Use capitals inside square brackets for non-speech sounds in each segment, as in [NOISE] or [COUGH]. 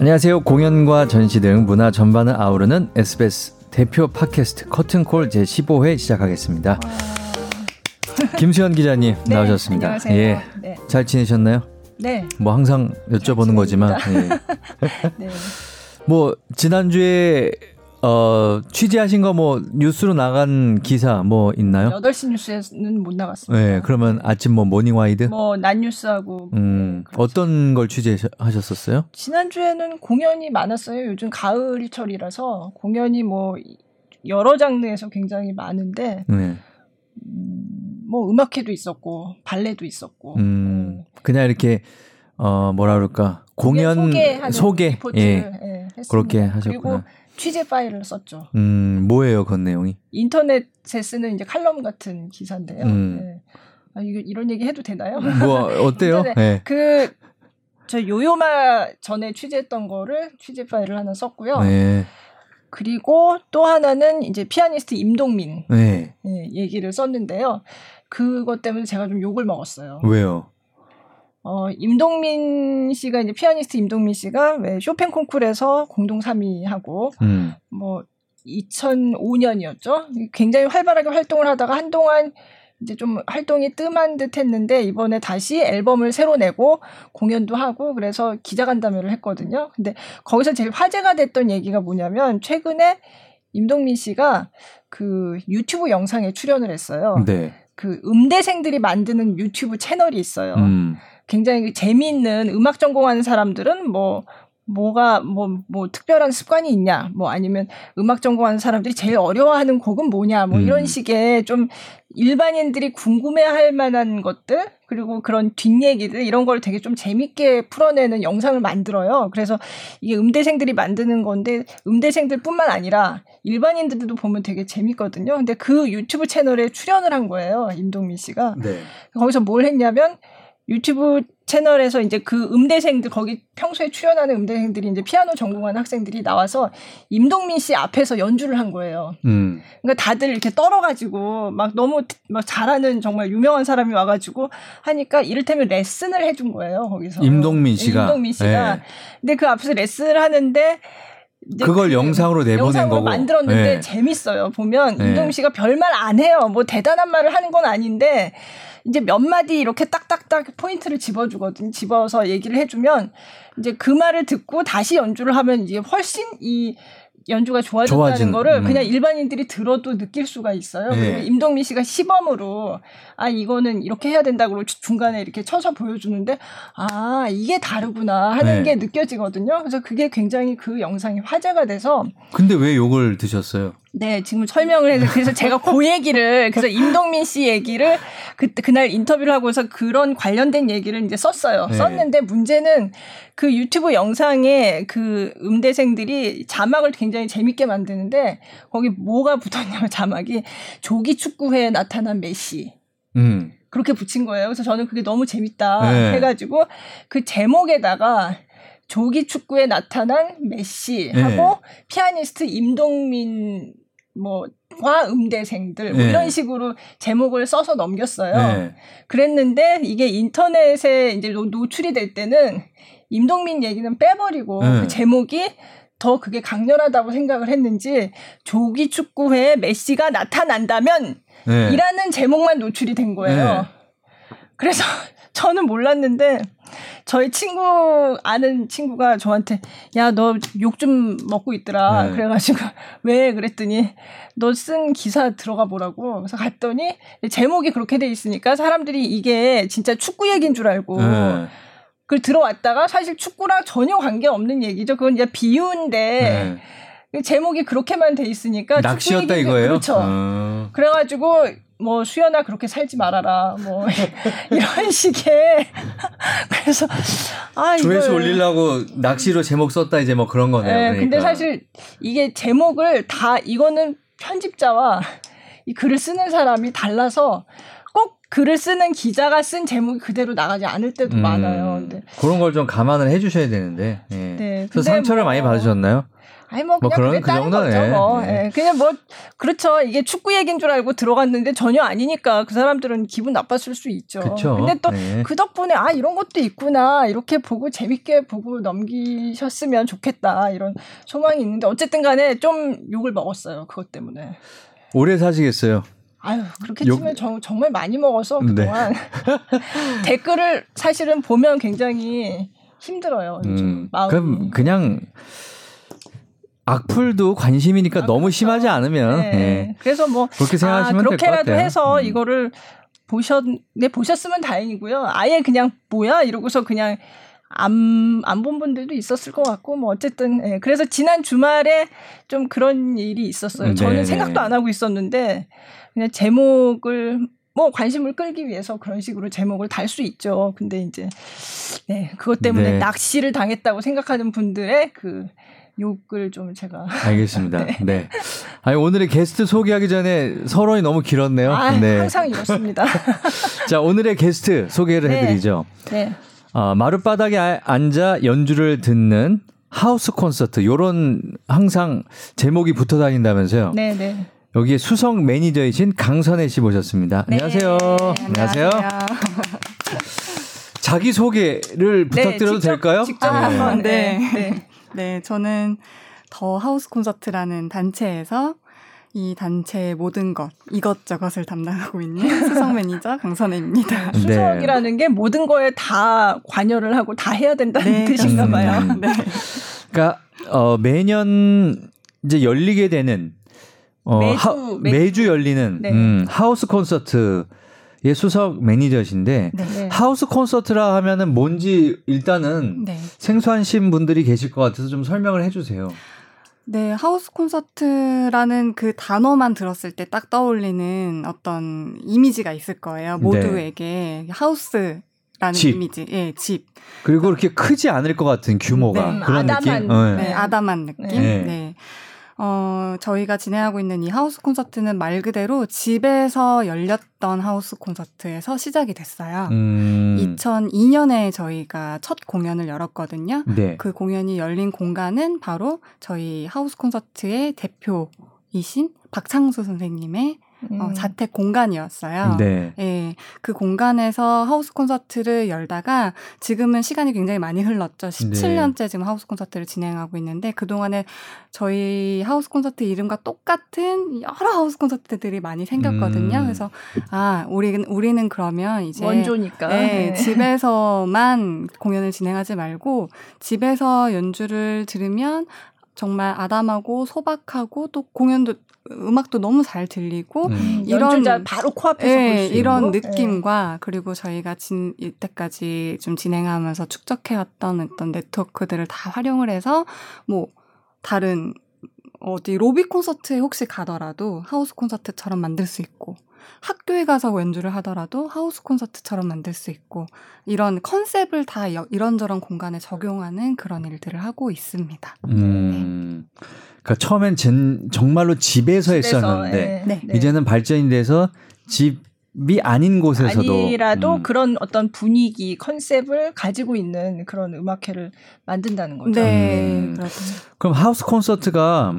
안녕하세요. 공연과 전시 등 문화 전반을 아우르는 SBS 대표 팟캐스트 커튼콜 제 15회 시작하겠습니다. 김수현 기자님 [LAUGHS] 네, 나오셨습니다. 안녕하세요. 예. 네. 잘 지내셨나요? 네. 뭐 항상 여쭤보는 거지만 예. [LAUGHS] 네. 뭐 지난주에 어 취재하신 거 뭐 뉴스로 나간 기사 뭐 있나요? 8시 뉴스에는 못 나갔습니다. 네, 그러면 아침 뭐 모닝 와이드? 뭐 난뉴스하고 음, 그렇죠. 어떤 걸 취재하셨었어요? 지난주에는 공연이 많았어요. 요즘 가을철이라서 공연이 뭐 여러 장르에서 굉장히 많은데 네. 음, 뭐 음악회도 있었고 발레도 있었고 음, 그냥 이렇게 어 뭐라 그럴까 공연 소개하는 소개 예 예. 그렇게 하셨구나. 취재 파일을 썼죠. 음 뭐예요 그 내용이? 인터넷에 쓰는 이제 칼럼 같은 기사인데요. 음. 예. 아, 이거 이런 얘기 해도 되나요? 뭐 어때요? [LAUGHS] 네. 그, 저 요요마 전에 취재했던 거를 취재 파일을 하나 썼고요. 네. 그리고 또 하나는 이제 피아니스트 임동민 네. 예, 얘기를 썼는데요. 그것 때문에 제가 좀 욕을 먹었어요. 왜요? 어, 임동민 씨가 이제 피아니스트 임동민 씨가 왜 쇼팽 콩쿨에서 공동 3위하고 음. 뭐 2005년이었죠. 굉장히 활발하게 활동을 하다가 한동안 이제 좀 활동이 뜸한 듯 했는데 이번에 다시 앨범을 새로 내고 공연도 하고 그래서 기자간담회를 했거든요. 근데 거기서 제일 화제가 됐던 얘기가 뭐냐면 최근에 임동민 씨가 그 유튜브 영상에 출연을 했어요. 네. 그 음대생들이 만드는 유튜브 채널이 있어요. 음. 굉장히 재미있는 음악 전공하는 사람들은 뭐 뭐가 뭐뭐 특별한 습관이 있냐 뭐 아니면 음악 전공하는 사람들이 제일 어려워하는 곡은 뭐냐 뭐 이런 음. 식의 좀 일반인들이 궁금해할 만한 것들 그리고 그런 뒷얘기들 이런 걸 되게 좀 재밌게 풀어내는 영상을 만들어요. 그래서 이게 음대생들이 만드는 건데 음대생들뿐만 아니라 일반인들도 보면 되게 재밌거든요. 근데 그 유튜브 채널에 출연을 한 거예요. 임동민 씨가. 네. 거기서 뭘 했냐면 유튜브 채널에서 이제 그 음대생들 거기 평소에 출연하는 음대생들이 이제 피아노 전공하는 학생들이 나와서 임동민 씨 앞에서 연주를 한 거예요. 음. 그러니까 다들 이렇게 떨어가지고 막 너무 막 잘하는 정말 유명한 사람이 와가지고 하니까 이를테면 레슨을 해준 거예요 거기서 임동민 씨가. 임동민 씨가. 네. 근데 그 앞에서 레슨을 하는데 그걸 그 영상으로 내보낸 영상으로 거고. 만들었는데 네. 재밌어요. 보면 네. 임동민 씨가 별말 안 해요. 뭐 대단한 말을 하는 건 아닌데 이제 몇 마디 이렇게 딱딱딱 포인트를 집어주거든. 집어서 얘기를 해주면 이제 그 말을 듣고 다시 연주를 하면 이제 훨씬 이 연주가 좋아졌다는 좋아진, 거를 음. 그냥 일반인들이 들어도 느낄 수가 있어요. 네. 그리고 임동민 씨가 시범으로 아 이거는 이렇게 해야 된다고 주- 중간에 이렇게 쳐서 보여주는데 아 이게 다르구나 하는 네. 게 느껴지거든요. 그래서 그게 굉장히 그 영상이 화제가 돼서 근데 왜 욕을 드셨어요? 네, 지금 설명을 해서 그래서 제가 그 얘기를 그래서 임동민 씨 얘기를 그때 그날 인터뷰를 하고서 그런 관련된 얘기를 이제 썼어요. 네. 썼는데 문제는 그 유튜브 영상에 그 음대생들이 자막을 굉장히 재밌게 만드는데 거기 뭐가 붙었냐면 자막이 조기 축구회에 나타난 메시. 음. 그렇게 붙인 거예요. 그래서 저는 그게 너무 재밌다 네. 해가지고 그 제목에다가 조기 축구에 나타난 메시 네. 하고 피아니스트 임동민 뭐 과 음대생들 뭐 네. 이런 식으로 제목을 써서 넘겼어요. 네. 그랬는데 이게 인터넷에 이제 노- 노출이 될 때는 임동민 얘기는 빼버리고 네. 그 제목이 더 그게 강렬하다고 생각을 했는지 조기 축구회에 메시가 나타난다면 네. 이라는 제목만 노출이 된 거예요. 네. 그래서 저는 몰랐는데 저희 친구 아는 친구가 저한테 야 너 욕 좀 먹고 있더라. 네. 그래가지고 [LAUGHS] 왜 그랬더니 너 쓴 기사 들어가 보라고. 그래서 갔더니 제목이 그렇게 돼 있으니까 사람들이 이게 진짜 축구 얘기인 줄 알고 네. 그 들어왔다가 사실 축구랑 전혀 관계 없는 얘기죠. 그건 이제 비유인데 네. 제목이 그렇게만 돼 있으니까 낚시였다 이거예요? 그렇죠. 어. 그래가지고 뭐 수연아 그렇게 살지 말아라 뭐 [LAUGHS] 이런 식의 [LAUGHS] 그래서 아 조회수 이걸- 올리려고 낚시로 제목 썼다 이제 뭐 그런 거네요. 네, 그러니까. 근데 사실 이게 제목을 다 이거는 편집자와 이 글을 쓰는 사람이 달라서 꼭 글을 쓰는 기자가 쓴 제목이 그대로 나가지 않을 때도 음, 많아요. 근데 그런 걸 좀 감안을 해주셔야 되는데. 예. 네, 그래서 상처를 뭐- 많이 받으셨나요? 아니 뭐 그냥 뭐 그런- 그랬다는 그 정도네. 거죠. 뭐. 네. 예, 그냥 뭐 그렇죠. 이게 축구 얘기인 줄 알고 들어갔는데 전혀 아니니까 그 사람들은 기분 나빴을 수 있죠. 그쵸. 근데 또 네. 그 덕분에 아 이런 것도 있구나 이렇게 보고 재밌게 보고 넘기셨으면 좋겠다 이런 소망이 있는데 어쨌든 간에 좀 욕을 먹었어요 그것 때문에 오래 사시겠어요. 아유 그렇게 욕- 치면 정, 정말 많이 먹어서 네. 그동안 [LAUGHS] 댓글을 사실은 보면 굉장히 힘들어요 음, 마음이 그럼 그냥 악플도 관심이니까 아, 너무 그렇죠. 심하지 않으면 네. 예. 그래서 뭐 그렇게 아, 생각하시면 될것 그렇게라도. 해서 음. 이거를 보셨, 네, 보셨으면 다행이고요. 아예 그냥 뭐야? 이러고서 그냥 안, 안 본 분들도 있었을 것 같고, 뭐, 어쨌든, 예. 그래서 지난 주말에 좀 그런 일이 있었어요. 네, 저는 네. 생각도 안 하고 있었는데, 그냥 제목을, 뭐, 관심을 끌기 위해서 그런 식으로 제목을 달 수 있죠. 근데 이제, 네, 그것 때문에 네. 낚시를 당했다고 생각하는 분들의 그 욕을 좀 제가. 알겠습니다. [LAUGHS] 네. 아니 오늘의 게스트 소개하기 전에 서론이 너무 길었네요. 아, 네. 항상 이렇습니다. [LAUGHS] 자 오늘의 게스트 소개를 네. 해드리죠. 네. 어, 마룻바닥에 아- 앉아 연주를 듣는 하우스 콘서트 요런 항상 제목이 붙어 다닌다면서요. 네, 네. 여기에 수석 매니저이신 강선혜 씨 모셨습니다. 네. 안녕하세요. 안녕하세요. 자기 소개를 부탁드려도 직접, 될까요? 직접 아, 한번 네. 네. 저는 더 하우스 콘서트라는 단체에서 이 단체의 모든 것, 이것저것을 담당하고 있는 [LAUGHS] 수석 매니저 강선혜입니다. 네. 수석이라는 게 모든 거에 다 관여를 하고 다 해야 된다는 네, 뜻인가 봐요. 음. 네. 그러니까 어, 매년 이제 열리게 되는 어, 매주, 하- 매주. 매주 열리는 네. 음, 하우스 콘서트 의 수석 매니저신데 네. 네. 하우스 콘서트라 하면은 뭔지 일단은 네. 생소하신 분들이 계실 것 같아서 좀 설명을 해주세요. 네, 하우스 콘서트라는 그 단어만 들었을 때 딱 떠올리는 어떤 이미지가 있을 거예요. 네. 모두에게 하우스 라는 집. 이미지, 예, 집. 그리고 그렇게 크지 않을 것 같은 규모가 네. 그런 아담한. 느낌. 어, 네, 네. 아담한 느낌. 네. 네. 어, 저희가 진행하고 있는 이 하우스 콘서트는 말 그대로 집에서 열렸던 하우스 콘서트에서 시작이 됐어요. 음, 2002년에 저희가 첫 공연을 열었거든요. 네. 그 공연이 열린 공간은 바로 저희 하우스 콘서트의 대표이신 박창수 선생님의 어, 음. 자택 공간이었어요. 네. 예, 그 공간에서 하우스 콘서트를 열다가 지금은 시간이 굉장히 많이 흘렀죠. 17년째 지금 하우스 콘서트를 진행하고 있는데 그동안에 저희 하우스 콘서트 이름과 똑같은 여러 하우스 콘서트들이 많이 생겼거든요. 음. 그래서 아, 우리는 우리는 그러면 이제 원조니까. 네, 네. 집에서만 공연을 진행하지 말고 집에서 연주를 들으면 정말 아담하고 소박하고 또 공연도 음악도 너무 잘 들리고 음. 이런- 연주자 바로 코앞에서 예, 볼수 이런. 느낌과 그리고 저희가 진, 이때까지 좀 진행하면서 축적해왔던 어떤 네트워크들을 다 활용을 해서 뭐 다른 어디 로비 콘서트에 혹시 가더라도 하우스 콘서트처럼 만들 수 있고 학교에 가서 연주를 하더라도 하우스 콘서트처럼 만들 수 있고 이런 컨셉을 다 여- 이런저런 공간에 적용하는 그런 일들을 하고 있습니다. 음. 그러니까 처음엔 전, 정말로 집에서, 집에서, 했었는데 예. 네. 이제는 발전이 돼서 집이 아닌 곳에서도 아니라도 음. 그런 어떤 분위기, 컨셉을 가지고 있는 그런 음악회를 만든다는 거죠. 네, 음. 그럼 하우스 콘서트가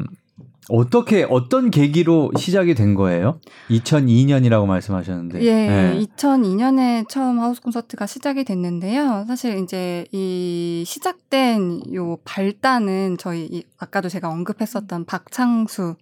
어떻게 어떤 계기로 시작이 된 거예요? 2002년이라고 말씀하셨는데. 예, 네. 2002년에 처음 하우스 콘서트가 시작이 됐는데요. 사실 이제 이 시작된 요 발단은 저희 이 아까도 제가 언급했었던 박창수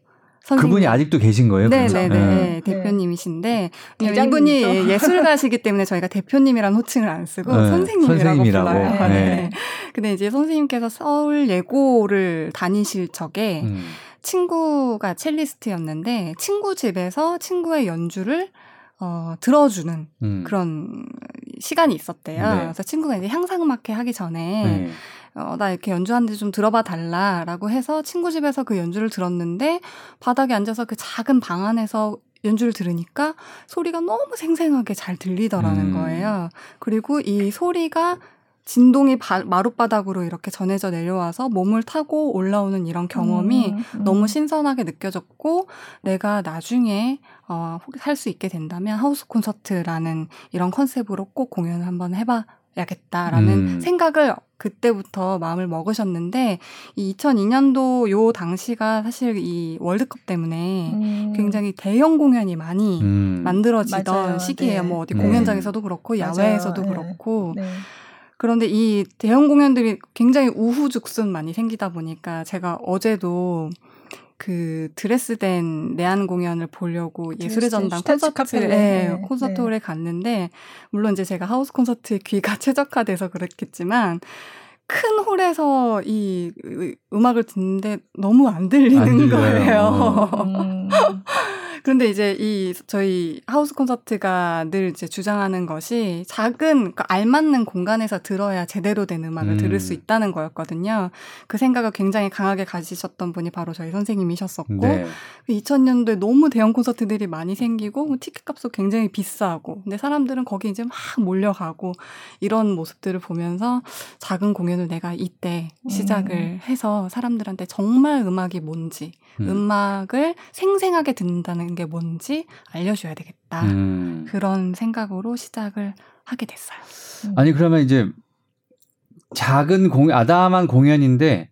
선생님 그분이 아직도 계신 거예요? 네네네 네. 대표님이신데 왜냐면 대장님이죠. 이분이 예술가시기 때문에 저희가 대표님이라는 호칭을 안 쓰고 네, 선생님이라고, 선생님이라고. 불러요. 네. 네. [LAUGHS] 근데 이제 선생님께서 서울 예고를 다니실 적에 음. 친구가 첼리스트였는데 친구 집에서 친구의 연주를 어, 들어주는 음. 그런 시간이 있었대요. 네. 그래서 친구가 이제 향상음악회 하기 전에 네. 어, 나 이렇게 연주하는데 좀 들어봐 달라라고 해서 친구 집에서 그 연주를 들었는데 바닥에 앉아서 그 작은 방 안에서 연주를 들으니까 소리가 너무 생생하게 잘 들리더라는 음. 거예요. 그리고 이 소리가 진동이 바, 마룻바닥으로 이렇게 전해져 내려와서 몸을 타고 올라오는 이런 경험이 음, 음. 너무 신선하게 느껴졌고 내가 나중에 어, 할 수 있게 된다면 하우스 콘서트라는 이런 컨셉으로 꼭 공연을 한번 해봐 야겠다라는 음. 생각을 그때부터 마음을 먹으셨는데 이 2002년도 요 당시가 사실 이 월드컵 때문에 음. 굉장히 대형 공연이 많이 음. 만들어지던 맞아요. 시기예요. 네. 뭐 어디 네. 공연장에서도 그렇고 맞아요. 야외에서도 네. 그렇고 네. 그런데 이 대형 공연들이 굉장히 우후죽순 많이 생기다 보니까 제가 어제도 그 드레스된 내한 공연을 보려고 예술의 전당 콘서트. 예, 네. 콘서트홀에 갔는데 물론 이제 제가 하우스 콘서트에 귀가 [LAUGHS] 최적화돼서 그렇겠지만 큰 홀에서 이 으- 음악을 듣는데 너무 안안 들리는 들려요. 거예요. 음. [LAUGHS] 그런데 이제 이 저희 하우스 콘서트가 늘 이제 주장하는 것이 작은 그 알맞는 공간에서 들어야 제대로 된 음악을 음. 들을 수 있다는 거였거든요. 그 생각을 굉장히 강하게 가지셨던 분이 바로 저희 선생님이셨었고 네. 2000년도에 너무 대형 콘서트들이 많이 생기고 뭐 티켓 값도 굉장히 비싸고 근데 사람들은 거기 이제 막 몰려가고 이런 모습들을 보면서 작은 공연을 내가 이때 시작을 음. 해서 사람들한테 정말 음악이 뭔지 음. 음. 악을 생생하게 듣는다는 게 뭔지 알려줘야 되겠다. 음. 그런 생각으로 시작을 하게 됐어요. 아니 그러면 이제 작은 공 아담한 공연인데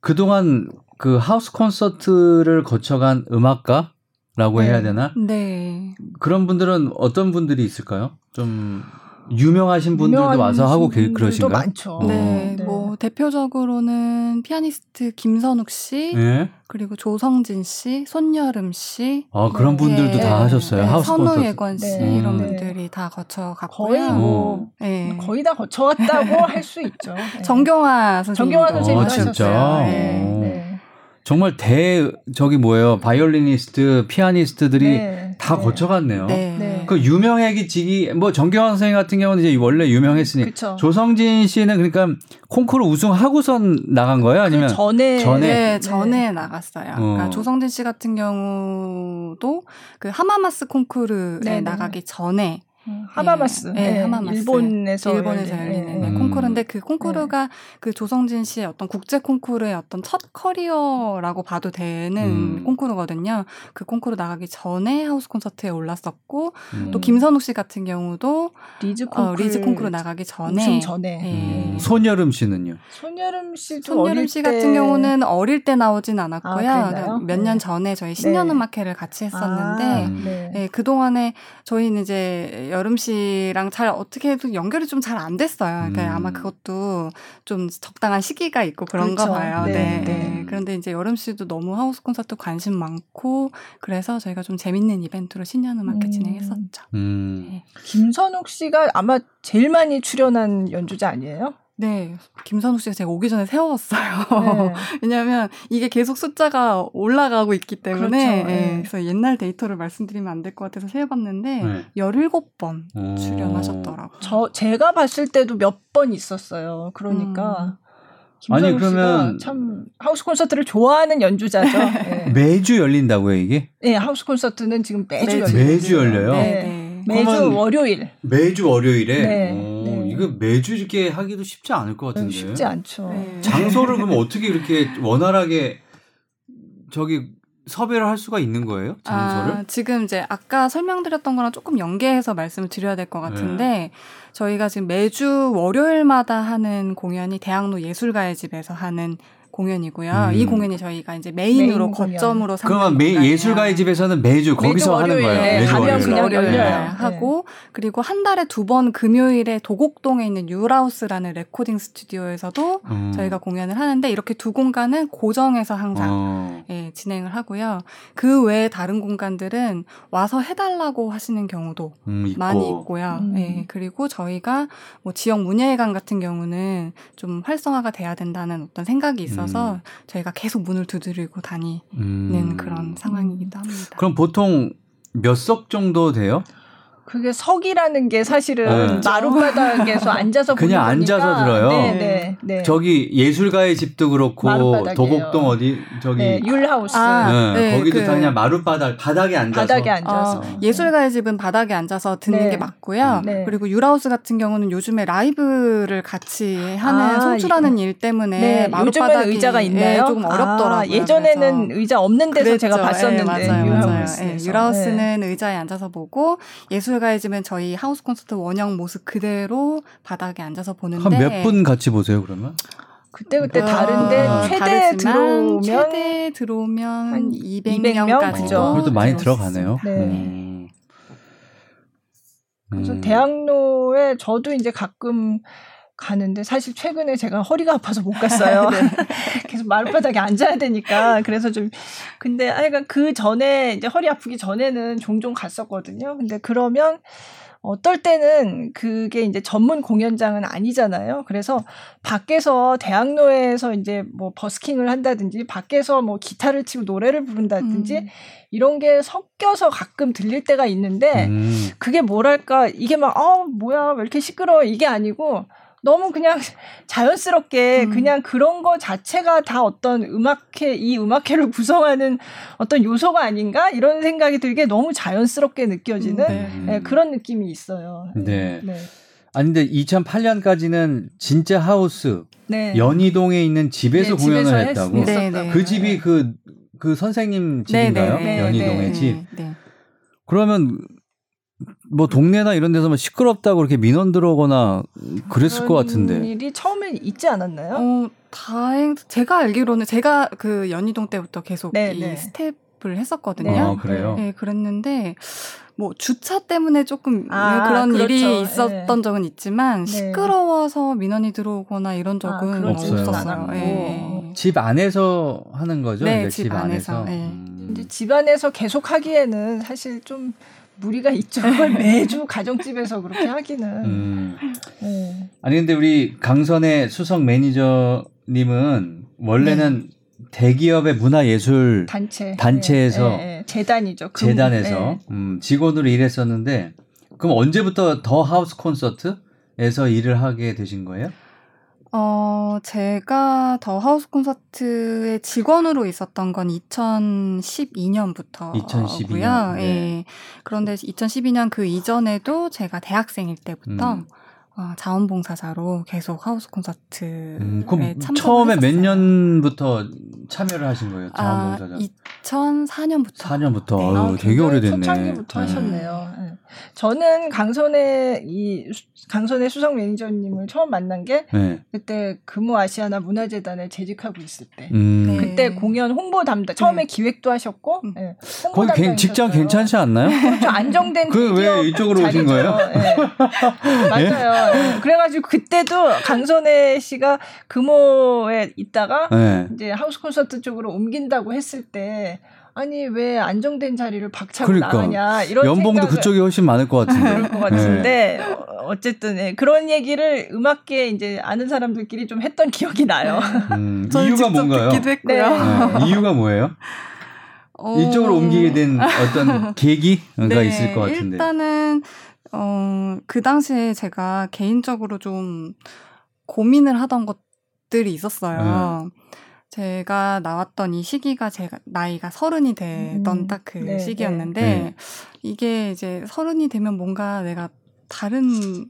그동안 그 하우스 콘서트를 거쳐간 음악가 라고 네. 해야 되나? 네. 그런 분들은 어떤 분들이 있을까요? 좀 유명하신 분들도 유명한 와서 하고 그- 분들도 그러신가? 많죠. 어. 네, 대표적으로는 피아니스트 김선욱 씨, 예. 그리고 조성진 씨, 손여름 씨, 아 그런 분들도 네, 다 하셨어요. 네, 하우스 콘서트. 선우예건 씨 네. 이런 음. 분들이 다 거쳐 갔고요. 거의 뭐 네. 거의 다 거쳐왔다고 [LAUGHS] 할 수 있죠. 네. 정경화 선생님. 정경화 선생님 아, 진짜? 하셨어요. 네. 오. 네. 정말 대 저기 뭐예요? 바이올리니스트, 피아니스트들이 네. 다 네. 거쳐갔네요. 네. 네. 그 유명해지기 뭐 정경화 선생님 같은 경우는 이제 원래 유명했으니 그쵸. 조성진 씨는 그러니까 콩쿠르 우승하고선 나간 거예요? 아니면 그 전에 전에? 네, 전에 나갔어요. 어. 그러니까 조성진 씨 같은 경우도 그 하마마츠 콩쿠르에 네네. 나가기 전에 음, 하마마츠. 네, 네, 하마마츠. 일본에서 일본에서 열린, 열리는 네, 네, 네. 콩쿠르인데 그 콩쿠르가 그 조성진 씨의 어떤 국제 콩쿠르의 어떤 첫 커리어라고 봐도 되는 음. 콩쿠르거든요. 그 콩쿠르 나가기 전에 하우스 콘서트에 올랐었고 음. 또 김선욱 씨 같은 경우도 리즈 콩쿠르, 어, 리즈 콩쿠르 나가기 전에 전에. 네. 음, 손열음 씨는요? 손열음 씨도 손열음 씨 때 같은 경우는 어릴 때 나오진 않았고요. 그랬나요? 몇년 네. 전에 저희 신년 음악회를 같이 했었는데 아, 음. 네. 네, 그 동안에 저희는 이제 열음 씨랑 잘 어떻게 해도 연결이 좀 잘 안 됐어요. 그러니까 음. 아마 그것도 좀 적당한 시기가 있고 그런가 그렇죠. 봐요. 네, 네, 네. 네. 그런데 이제 여름 씨도 너무 하우스 콘서트 관심 많고 그래서 저희가 좀 재밌는 이벤트로 신년 음악회 음. 진행했었죠. 음. 네. 김선욱 씨가 아마 제일 많이 출연한 연주자 아니에요? 네, 김선욱 씨가 제가 오기 전에 세웠어요. 네. [LAUGHS] 왜냐하면 이게 계속 숫자가 올라가고 있기 때문에 그렇죠. 예, 네. 그래서 옛날 데이터를 말씀드리면 안 될 것 같아서 세어봤는데 네. 17번 어. 출연하셨더라고요. 저 제가 봤을 때도 몇 번 있었어요. 그러니까 아니, 김선욱 그러면- 씨가 참 하우스 콘서트를 좋아하는 연주자죠. [LAUGHS] 네. 매주 열린다고요 이게? 네, 하우스 콘서트는 지금 매주 매주. 열려요. 매주 열려요? 네, 네. 네. 매주 월요일. 매주 월요일에. 네, 오, 네. 이거 매주 이렇게 하기도 쉽지 않을 것 같은데. 쉽지 않죠. 네. 장소를 그럼 [LAUGHS] 어떻게 이렇게 원활하게 저기 섭외를 할 수가 있는 거예요? 장소를? 아, 지금 이제 아까 설명드렸던 거랑 조금 연계해서 말씀을 드려야 될 것 같은데 네. 저희가 지금 매주 월요일마다 하는 공연이 대학로 예술가의 집에서 하는 공연이고요. 음. 이 공연이 저희가 이제 메인으로 메인. 거점으로 삼는 그러면 매. 예술가의 집에서는 매주 거기서 하는 월요일에 거예요. 매주 가면 월요일. 그냥 월요일에 열려요. 하고 그리고 한 달에 두 번 금요일에 도곡동에 있는 율하우스라는 레코딩 스튜디오에서도 음. 저희가 공연을 하는데 이렇게 두 공간은 고정해서 항상 어. 예, 진행을 하고요. 그 외에 다른 공간들은 와서 해달라고 하시는 경우도 음, 있고. 많이 있고요. 음. 예, 그리고 저희가 뭐 지역 문예회관 같은 경우는 좀 활성화가 돼야 된다는 어떤 생각이 있어서 음. 저희가 계속 문을 두드리고 다니는 음. 그런 상황이기도 합니다. 그럼 보통 몇 석 정도 돼요? 그게 석이라는 게 사실은 네. 마룻바닥에서 앉아서 [LAUGHS] 그냥. 앉아서 들어요? 네, 네, 네. 저기 예술가의 집도 그렇고. 도곡동 어디 저기 네, 율하우스 아, 네, 네, 거기도 그- 다 그냥 마룻바닥 바닥에 앉아서 바닥에 앉아서. 어, 예술가의 집은 바닥에 앉아서 듣는 네. 게 맞고요. 네. 그리고 유라우스 같은 경우는 요즘에 라이브를 같이 하는 아, 송출하는 일 때문에 네, 요즘은 의자가 있나요? 예, 조금 어렵더라고요. 아, 예전에는 그래서. 의자 없는 데서 제가 그랬죠. 봤었는데 예, 맞아요, 맞아요. 예, 유라우스는 의자에 앉아서 보고 예술 가의 집은 저희 하우스 콘서트 원형 모습 그대로 바닥에 앉아서 보는데 한 몇 분 같이 보세요 그러면? 그때 그때 어, 다른데 최대 다르지만 들어오면 최대 들어오면 한 200명까지 그죠? 어, 그래도 많이 들어가네요. 네. 음. 그래서 음. 대학로에 저도 이제 가끔 가는데 사실 최근에 제가 허리가 아파서 못 갔어요. [LAUGHS] 네. [LAUGHS] 계속 마룻바닥에 앉아야 되니까 그래서 좀 근데 하여간 그 전에 이제 허리 아프기 전에는 종종 갔었거든요. 근데 그러면 어떨 때는 그게 이제 전문 공연장은 아니잖아요. 그래서 밖에서 대학로에서 이제 뭐 버스킹을 한다든지 밖에서 뭐 기타를 치고 노래를 부른다든지 음. 이런 게 섞여서 가끔 들릴 때가 있는데 음. 그게 뭐랄까 이게 막 어 뭐야 왜 이렇게 시끄러워 이게 아니고 너무 그냥 [LAUGHS] 자연스럽게 음. 그냥 그런 거 자체가 다 어떤 음악회 이 음악회를 [LAUGHS] 구성하는 어떤 요소가 아닌가 이런 생각이 들게 너무 자연스럽게 느껴지는 네. 음. 네, 그런 느낌이 있어요. 네. 네. 아니 근데 2008년까지는 진짜 하우스 네. 연희동에 있는 집에서 네, 공연을 집에서 했다고. 했- 네. 네. 그 집이 그, 그 선생님 집인가요? 네, 네, 연희동의 네, 집. 네, 네. 그러면 뭐 동네나 이런 데서 뭐 시끄럽다고 그렇게 민원 들어오거나 그랬을 것 그런 같은데. 일이 처음에 있지 않았나요? 어, 다행 제가 알기로는 제가 그 연희동 때부터 계속 네, 이 네. 스텝을 했었거든요. 아, 그래요? 네, 그랬는데 뭐 주차 때문에 조금 아, 네, 그런 그렇죠. 일이 있었던 네. 적은 있지만 네. 시끄러워서 민원이 들어오거나 이런 아, 적은 그러지는 없었어요. 예. 집 안에서 하는 거죠? 네, 그러니까 집 안에서, 네. 음. 이제 집안에서 계속 하기에는 사실 좀 무리가 있죠. 그걸 매주 가정집에서 그렇게 하기는. 음. 네. 아니 근데 우리 강선의 수석 매니저님은 원래는 대기업의 문화예술 단체 단체에서 예, 예, 예. 재단이죠. 금- 재단에서 예. 음, 직원으로 일했었는데 그럼 언제부터 더 하우스 콘서트에서 일을 하게 되신 거예요? 어, 제가 더 하우스 콘서트의 직원으로 있었던 건 2012년부터고요. 2012 년, 네. 예. 그런데 2012년 그 이전에도 제가 대학생일 때부터 음. 어, 자원봉사자로 계속 하우스 콘서트에 음, 그럼 네, 처음에 몇 했었어요. 년부터 참여를 하신 거예요? 아, 자원봉사자. 2004년부터. 4년부터 네. 어우, 아, 되게 오래됐네. 초창기부터 네. 하셨네요. 예. 저는 강선의 이 수- 강선의 수석 매니저님을 처음 만난 게 네. 그때 금호 아시아나 문화재단에 재직하고 있을 때. 음. 네. 그때 공연 홍보 담당 처음에 네. 기획도 하셨고 음. 예, 홍보 거기 괜- 직장. 괜찮지 않나요? 좀 안정된 그 왜 이쪽으로 오신 자리죠. 거예요? 예. [LAUGHS] 맞아요. 예. 그래가지고 그때도 강선혜 씨가 금호에 있다가 네. 이제 하우스 콘서트 쪽으로 옮긴다고 했을 때 아니 왜 안정된 자리를 박차고 그러니까. 나가냐 이런 연봉도 그쪽이 훨씬 많을 것 같은데. 그럴 것 같은데 어, 어쨌든 예. 그런 얘기를 음악계 이제 아는 사람들끼리 좀 했던 기억이 나요. 음, 저는 이유가 직접 뭔가요? 듣기도 했고요. 네. 네, 이유가 뭐예요? 어, 이쪽으로 옮기게 된 어떤 계기가 네, 있을 것 같은데. 일단은 어, 그 당시에 제가 개인적으로 좀 고민을 하던 것들이 있었어요. 네. 제가 나왔던 이 시기가 제가 나이가 서른이 되던 음, 딱그 네, 시기였는데 네. 이게 이제 서른이 되면 뭔가 내가 다른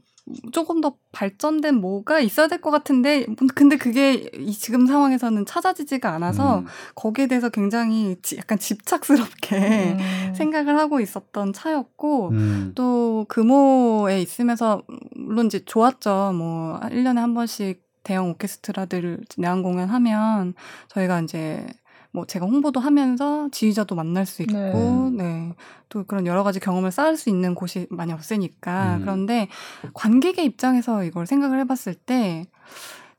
조금 더 발전된 뭐가 있어야 될 것 같은데 근데 그게 이 지금 상황에서는 찾아지지가 않아서 음. 거기에 대해서 굉장히 지- 약간 집착스럽게 음. [LAUGHS] 생각을 하고 있었던 차였고 음. 또 금호에 있으면서 물론 이제 좋았죠. 뭐 1년에 한 번씩 대형 오케스트라들 내한 공연하면 저희가 이제 뭐 제가 홍보도 하면서 지휘자도 만날 수 있고 네. 또 그런 여러 가지 경험을 쌓을 수 있는 곳이 많이 없으니까 음. 그런데 관객의 입장에서 이걸 생각을 해봤을 때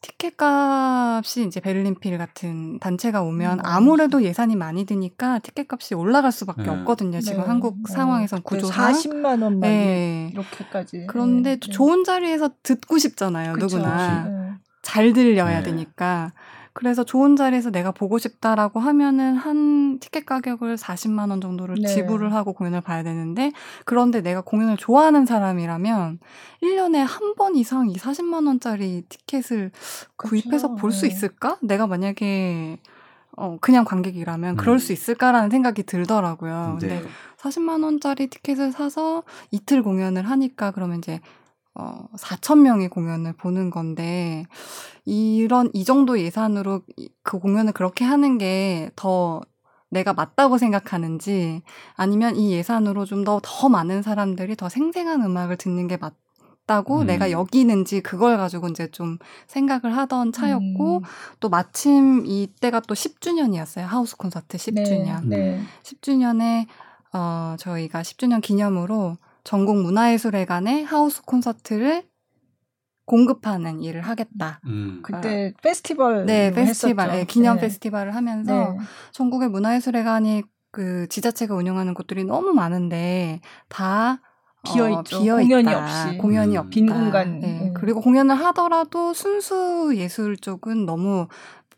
티켓 값이 이제 베를린필 같은 단체가 오면 음. 아무래도 예산이 많이 드니까 티켓 값이 올라갈 수밖에 네. 없거든요. 지금 네. 한국 어, 상황에선 그때 구조상. 40만 원만 네. 이렇게까지. 그런데 네. 좋은 자리에서 듣고 싶잖아요. 그쵸. 누구나 네. 잘 들려야 네. 되니까. 그래서 좋은 자리에서 내가 보고 싶다라고 하면은 한 티켓 가격을 40만 원 정도를 네. 지불을 하고 공연을 봐야 되는데 그런데 내가 공연을 좋아하는 사람이라면 1년에 한 번 이상 이 40만 원짜리 티켓을 구입해서 볼수 네. 있을까? 내가 만약에 어 그냥 관객이라면 그럴 음. 수 있을까라는 생각이 들더라고요. 근데 네. 40만 원짜리 티켓을 사서 이틀 공연을 하니까 그러면 이제 어 4천 명이 공연을 보는 건데 이런 이 정도 예산으로 이- 그 공연을 그렇게 하는 게 더 내가 맞다고 생각하는지 아니면 이 예산으로 좀더더 많은 사람들이 더 생생한 음악을 듣는 게 맞 다고 음. 내가 여기는지 그걸 가지고 이제 좀 생각을 하던 차였고 음. 또 마침 이때가 또 10주년이었어요. 하우스 콘서트 10주년. 음. 네. 10주년에 어 저희가 10주년 기념으로 전국 문화예술회관에 하우스 콘서트를 공급하는 일을 하겠다. 음. 그때 페스티벌 네, 페스티벌. 네, 기념 네. 페스티벌을 하면서 네. 전국의 문화예술회관이 그 지자체가 운영하는 곳들이 너무 많은데 다 비어 있죠. 어, 비어있다. 공연이 없이. 공연이 음. 없다. 빈 공간. 네. 음. 그리고 공연을 하더라도 순수 예술 쪽은 너무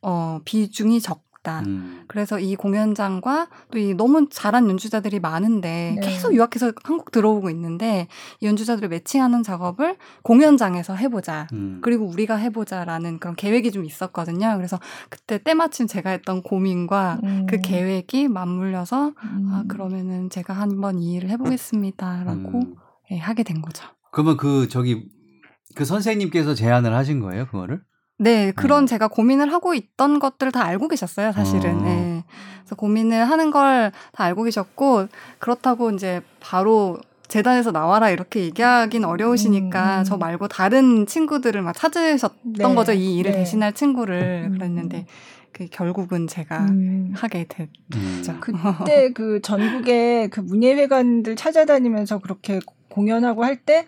어, 비중이 적 다. 음. 그래서 이 공연장과 또 이 너무 잘한 연주자들이 많은데 네. 계속 유학해서 한국 들어오고 있는데 이 연주자들을 매칭하는 작업을 공연장에서 해보자. 음. 그리고 우리가 해보자라는 그런 계획이 좀 있었거든요. 그래서 그때 때마침 제가 했던 고민과 음. 그 계획이 맞물려서 음. 아 그러면은 제가 한번 이 일을 해보겠습니다라고 음. 예, 하게 된 거죠. 그러면 그 저기 그 선생님께서 제안을 하신 거예요, 그거를? 네, 그런 음. 제가 고민을 하고 있던 것들을 다 알고 계셨어요, 사실은. 어. 네. 그래서 고민을 하는 걸 다 알고 계셨고, 그렇다고 이제 바로 재단에서 나와라 이렇게 얘기하긴 어려우시니까 음, 음. 저 말고 다른 친구들을 막 찾으셨던 네, 거죠, 이 일을 네. 대신할 친구를. 음. 그랬는데, 그 결국은 제가 음. 하게 됐죠. 음. 그때 [LAUGHS] 그 전국의 그 문예회관들 찾아다니면서 그렇게 공연하고 할 때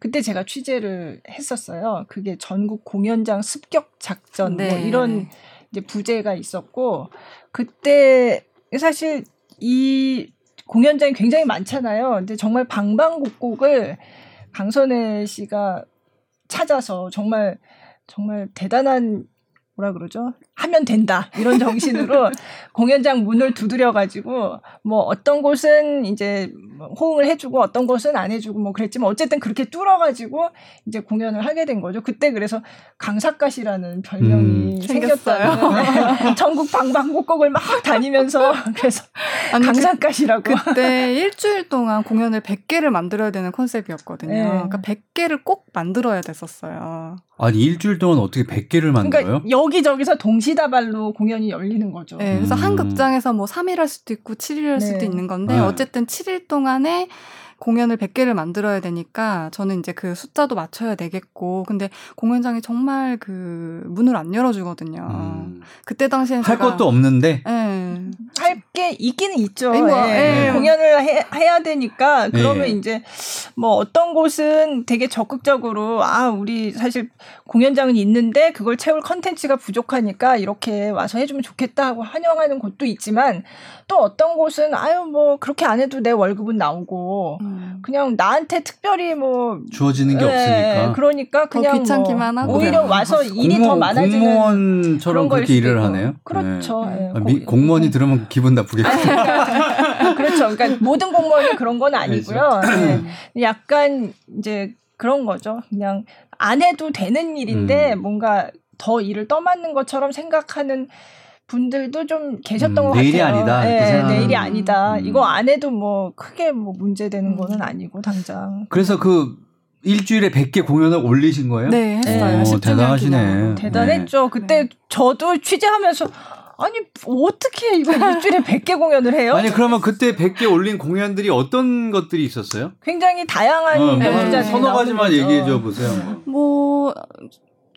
그때 제가 취재를 했었어요. 그게 전국 공연장 습격 작전 뭐 네. 이런 이제 부제가 있었고 그때 사실 이 공연장이 굉장히 많잖아요. 근데 정말 방방곡곡을 강선혜 씨가 찾아서 정말 정말 대단한 뭐라 그러죠? 하면 된다 이런 정신으로 [LAUGHS] 공연장 문을 두드려 가지고 뭐 어떤 곳은 이제 뭐 호응을 해주고 어떤 곳은 안 해주고 뭐 그랬지만 어쨌든 그렇게 뚫어 가지고 이제 공연을 하게 된 거죠. 그때 그래서 강사갓이라는 별명이 음. 생겼어요. 네. [LAUGHS] 전국 방방곡곡을 막 다니면서 그래서 아니, 그- 강사갓이라고. 그때 일주일 동안 공연을 100개를 만들어야 되는 컨셉이었거든요. 네. 그러니까 100개를 꼭 만들어야 됐었어요. 아니 일주일 동안 어떻게 100개를 만들어요? 그러니까 여기저기서 동시 다발로 공연이 열리는 거죠. 네, 그래서 음. 한 극장에서 뭐 3일 할 수도 있고 7일 할 네. 수도 있는 건데 네. 어쨌든 7일 동안에 공연을 100개를 만들어야 되니까 저는 이제 그 숫자도 맞춰야 되겠고 근데 공연장이 정말 그 문을 안 열어주거든요. 음. 그때 당시엔 할 제가 것도 없는데 예. 할게 있기는 있죠. 아니, 뭐, 예. 예. 공연을 해, 해야 되니까 그러면 예. 이제 뭐 어떤 곳은 되게 적극적으로 아 우리 사실 공연장은 있는데 그걸 채울 컨텐츠가 부족하니까 이렇게 와서 해주면 좋겠다 하고 환영하는 곳도 있지만 또 어떤 곳은 아유 뭐 그렇게 안 해도 내 월급은 나오고 음. 그냥 나한테 특별히 뭐 주어지는 게 예, 없으니까. 그러니까 더 그냥 귀찮기만 뭐 하고. 오히려 와서 일이 더 공무- 많아지는 공무원처럼 그런 거일 그렇게 일을 있고. 하네요. 그렇죠. 네. 예. 아, 미- 고- 공무원이 들으면 기분 나쁘겠죠. [LAUGHS] 그렇죠. 그러니까 모든 공무원이 그런 건 아니고요. 음. 네. 약간 이제 그런 거죠. 그냥 안 해도 되는 일인데 음. 뭔가 더 일을 떠맡는 것처럼 생각하는 분들도 좀 계셨던 음, 것 내일이 같아요. 아니다, 생각하는. 내일이 아니다. 음. 이거 안 해도 뭐 크게 뭐 문제되는 음. 거는 아니고 당장. 그래서 그 일주일에 100개 공연을 올리신 거예요? 네, 했어요. 오, 10주년 대단하시네. 기념으로. 대단했죠. 그때 네. 저도 취재하면서 아니 어떻게 이거 일주일에 100개 공연을 해요? 아니 그러면 그때 100개 올린 공연들이 어떤 것들이 있었어요? 굉장히 다양한 어, 뭐 연주자들이 한 서너 가지만. 얘기해 줘 보세요. 뭐,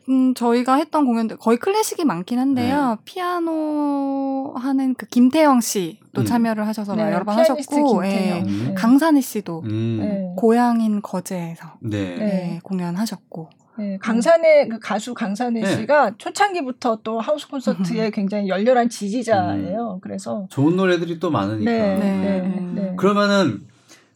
음, 저희가 했던 공연들 거의 클래식이 많긴 한데요. 네. 피아노 하는 그 김태영 씨도 음. 참여를 하셔서 네, 여러 번 하셨고. 예. 음. 강산희 씨도 음. 네. 고향인 거제에서 네. 네. 예, 공연하셨고. 네, 강산에 그 가수 강산에 네. 씨가 초창기부터 또 하우스 콘서트에 [LAUGHS] 굉장히 열렬한 지지자예요. 그래서 좋은 노래들이 또 많으니까. 네, 네. 네, 네. 그러면은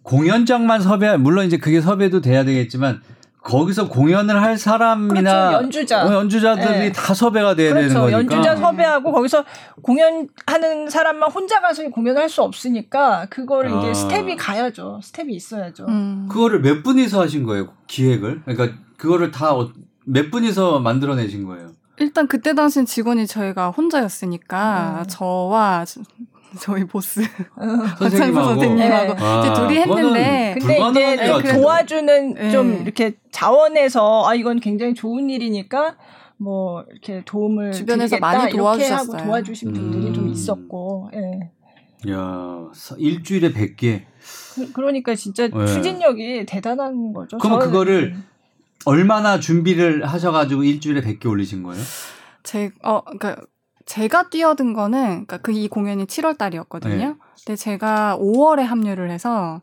공연장만 섭외 물론 이제 그게 섭외도 돼야 되겠지만 거기서 공연을 할 사람이나 그렇죠, 연주자. 어, 연주자들이 네. 다 섭외가 돼야 되는 그렇죠. 거니까. 연주자 섭외하고 거기서 공연하는 사람만 혼자 가서 공연을 할 수 없으니까 그거를 아. 이제 스텝이 가야죠. 스텝이 있어야죠. 음. 그거를 몇 분이서 하신 거예요? 기획을? 그러니까 그거를 다 몇 분이서 만들어내신 거예요? 일단 그때 당시엔 직원이 저희가 혼자였으니까 네. 저와 저- [LAUGHS] 저희 보스 박창수 선생님하고. 선생님하고 아, 이제 둘이 했는데 근데 이제 같은데. 도와주는 네. 좀 이렇게 자원에서 아 이건 굉장히 좋은 일이니까 뭐 이렇게 도움을 주변에서 드리겠다 많이 이렇게 하고 도와주셨어요. 도와주신 분들이 좀 음. 있었고 예. 야, 일주일에 100개. 그, 러니까 진짜 네. 추진력이 대단한 거죠. 그러면 그거를 음. 얼마나 준비를 하셔가지고 일주일에 100개 올리신 거예요? 제, 어, 그니까 제가 뛰어든 거는, 그니까 그 이 공연이 7월 달이었거든요. 네. 근데 제가 5월에 합류를 해서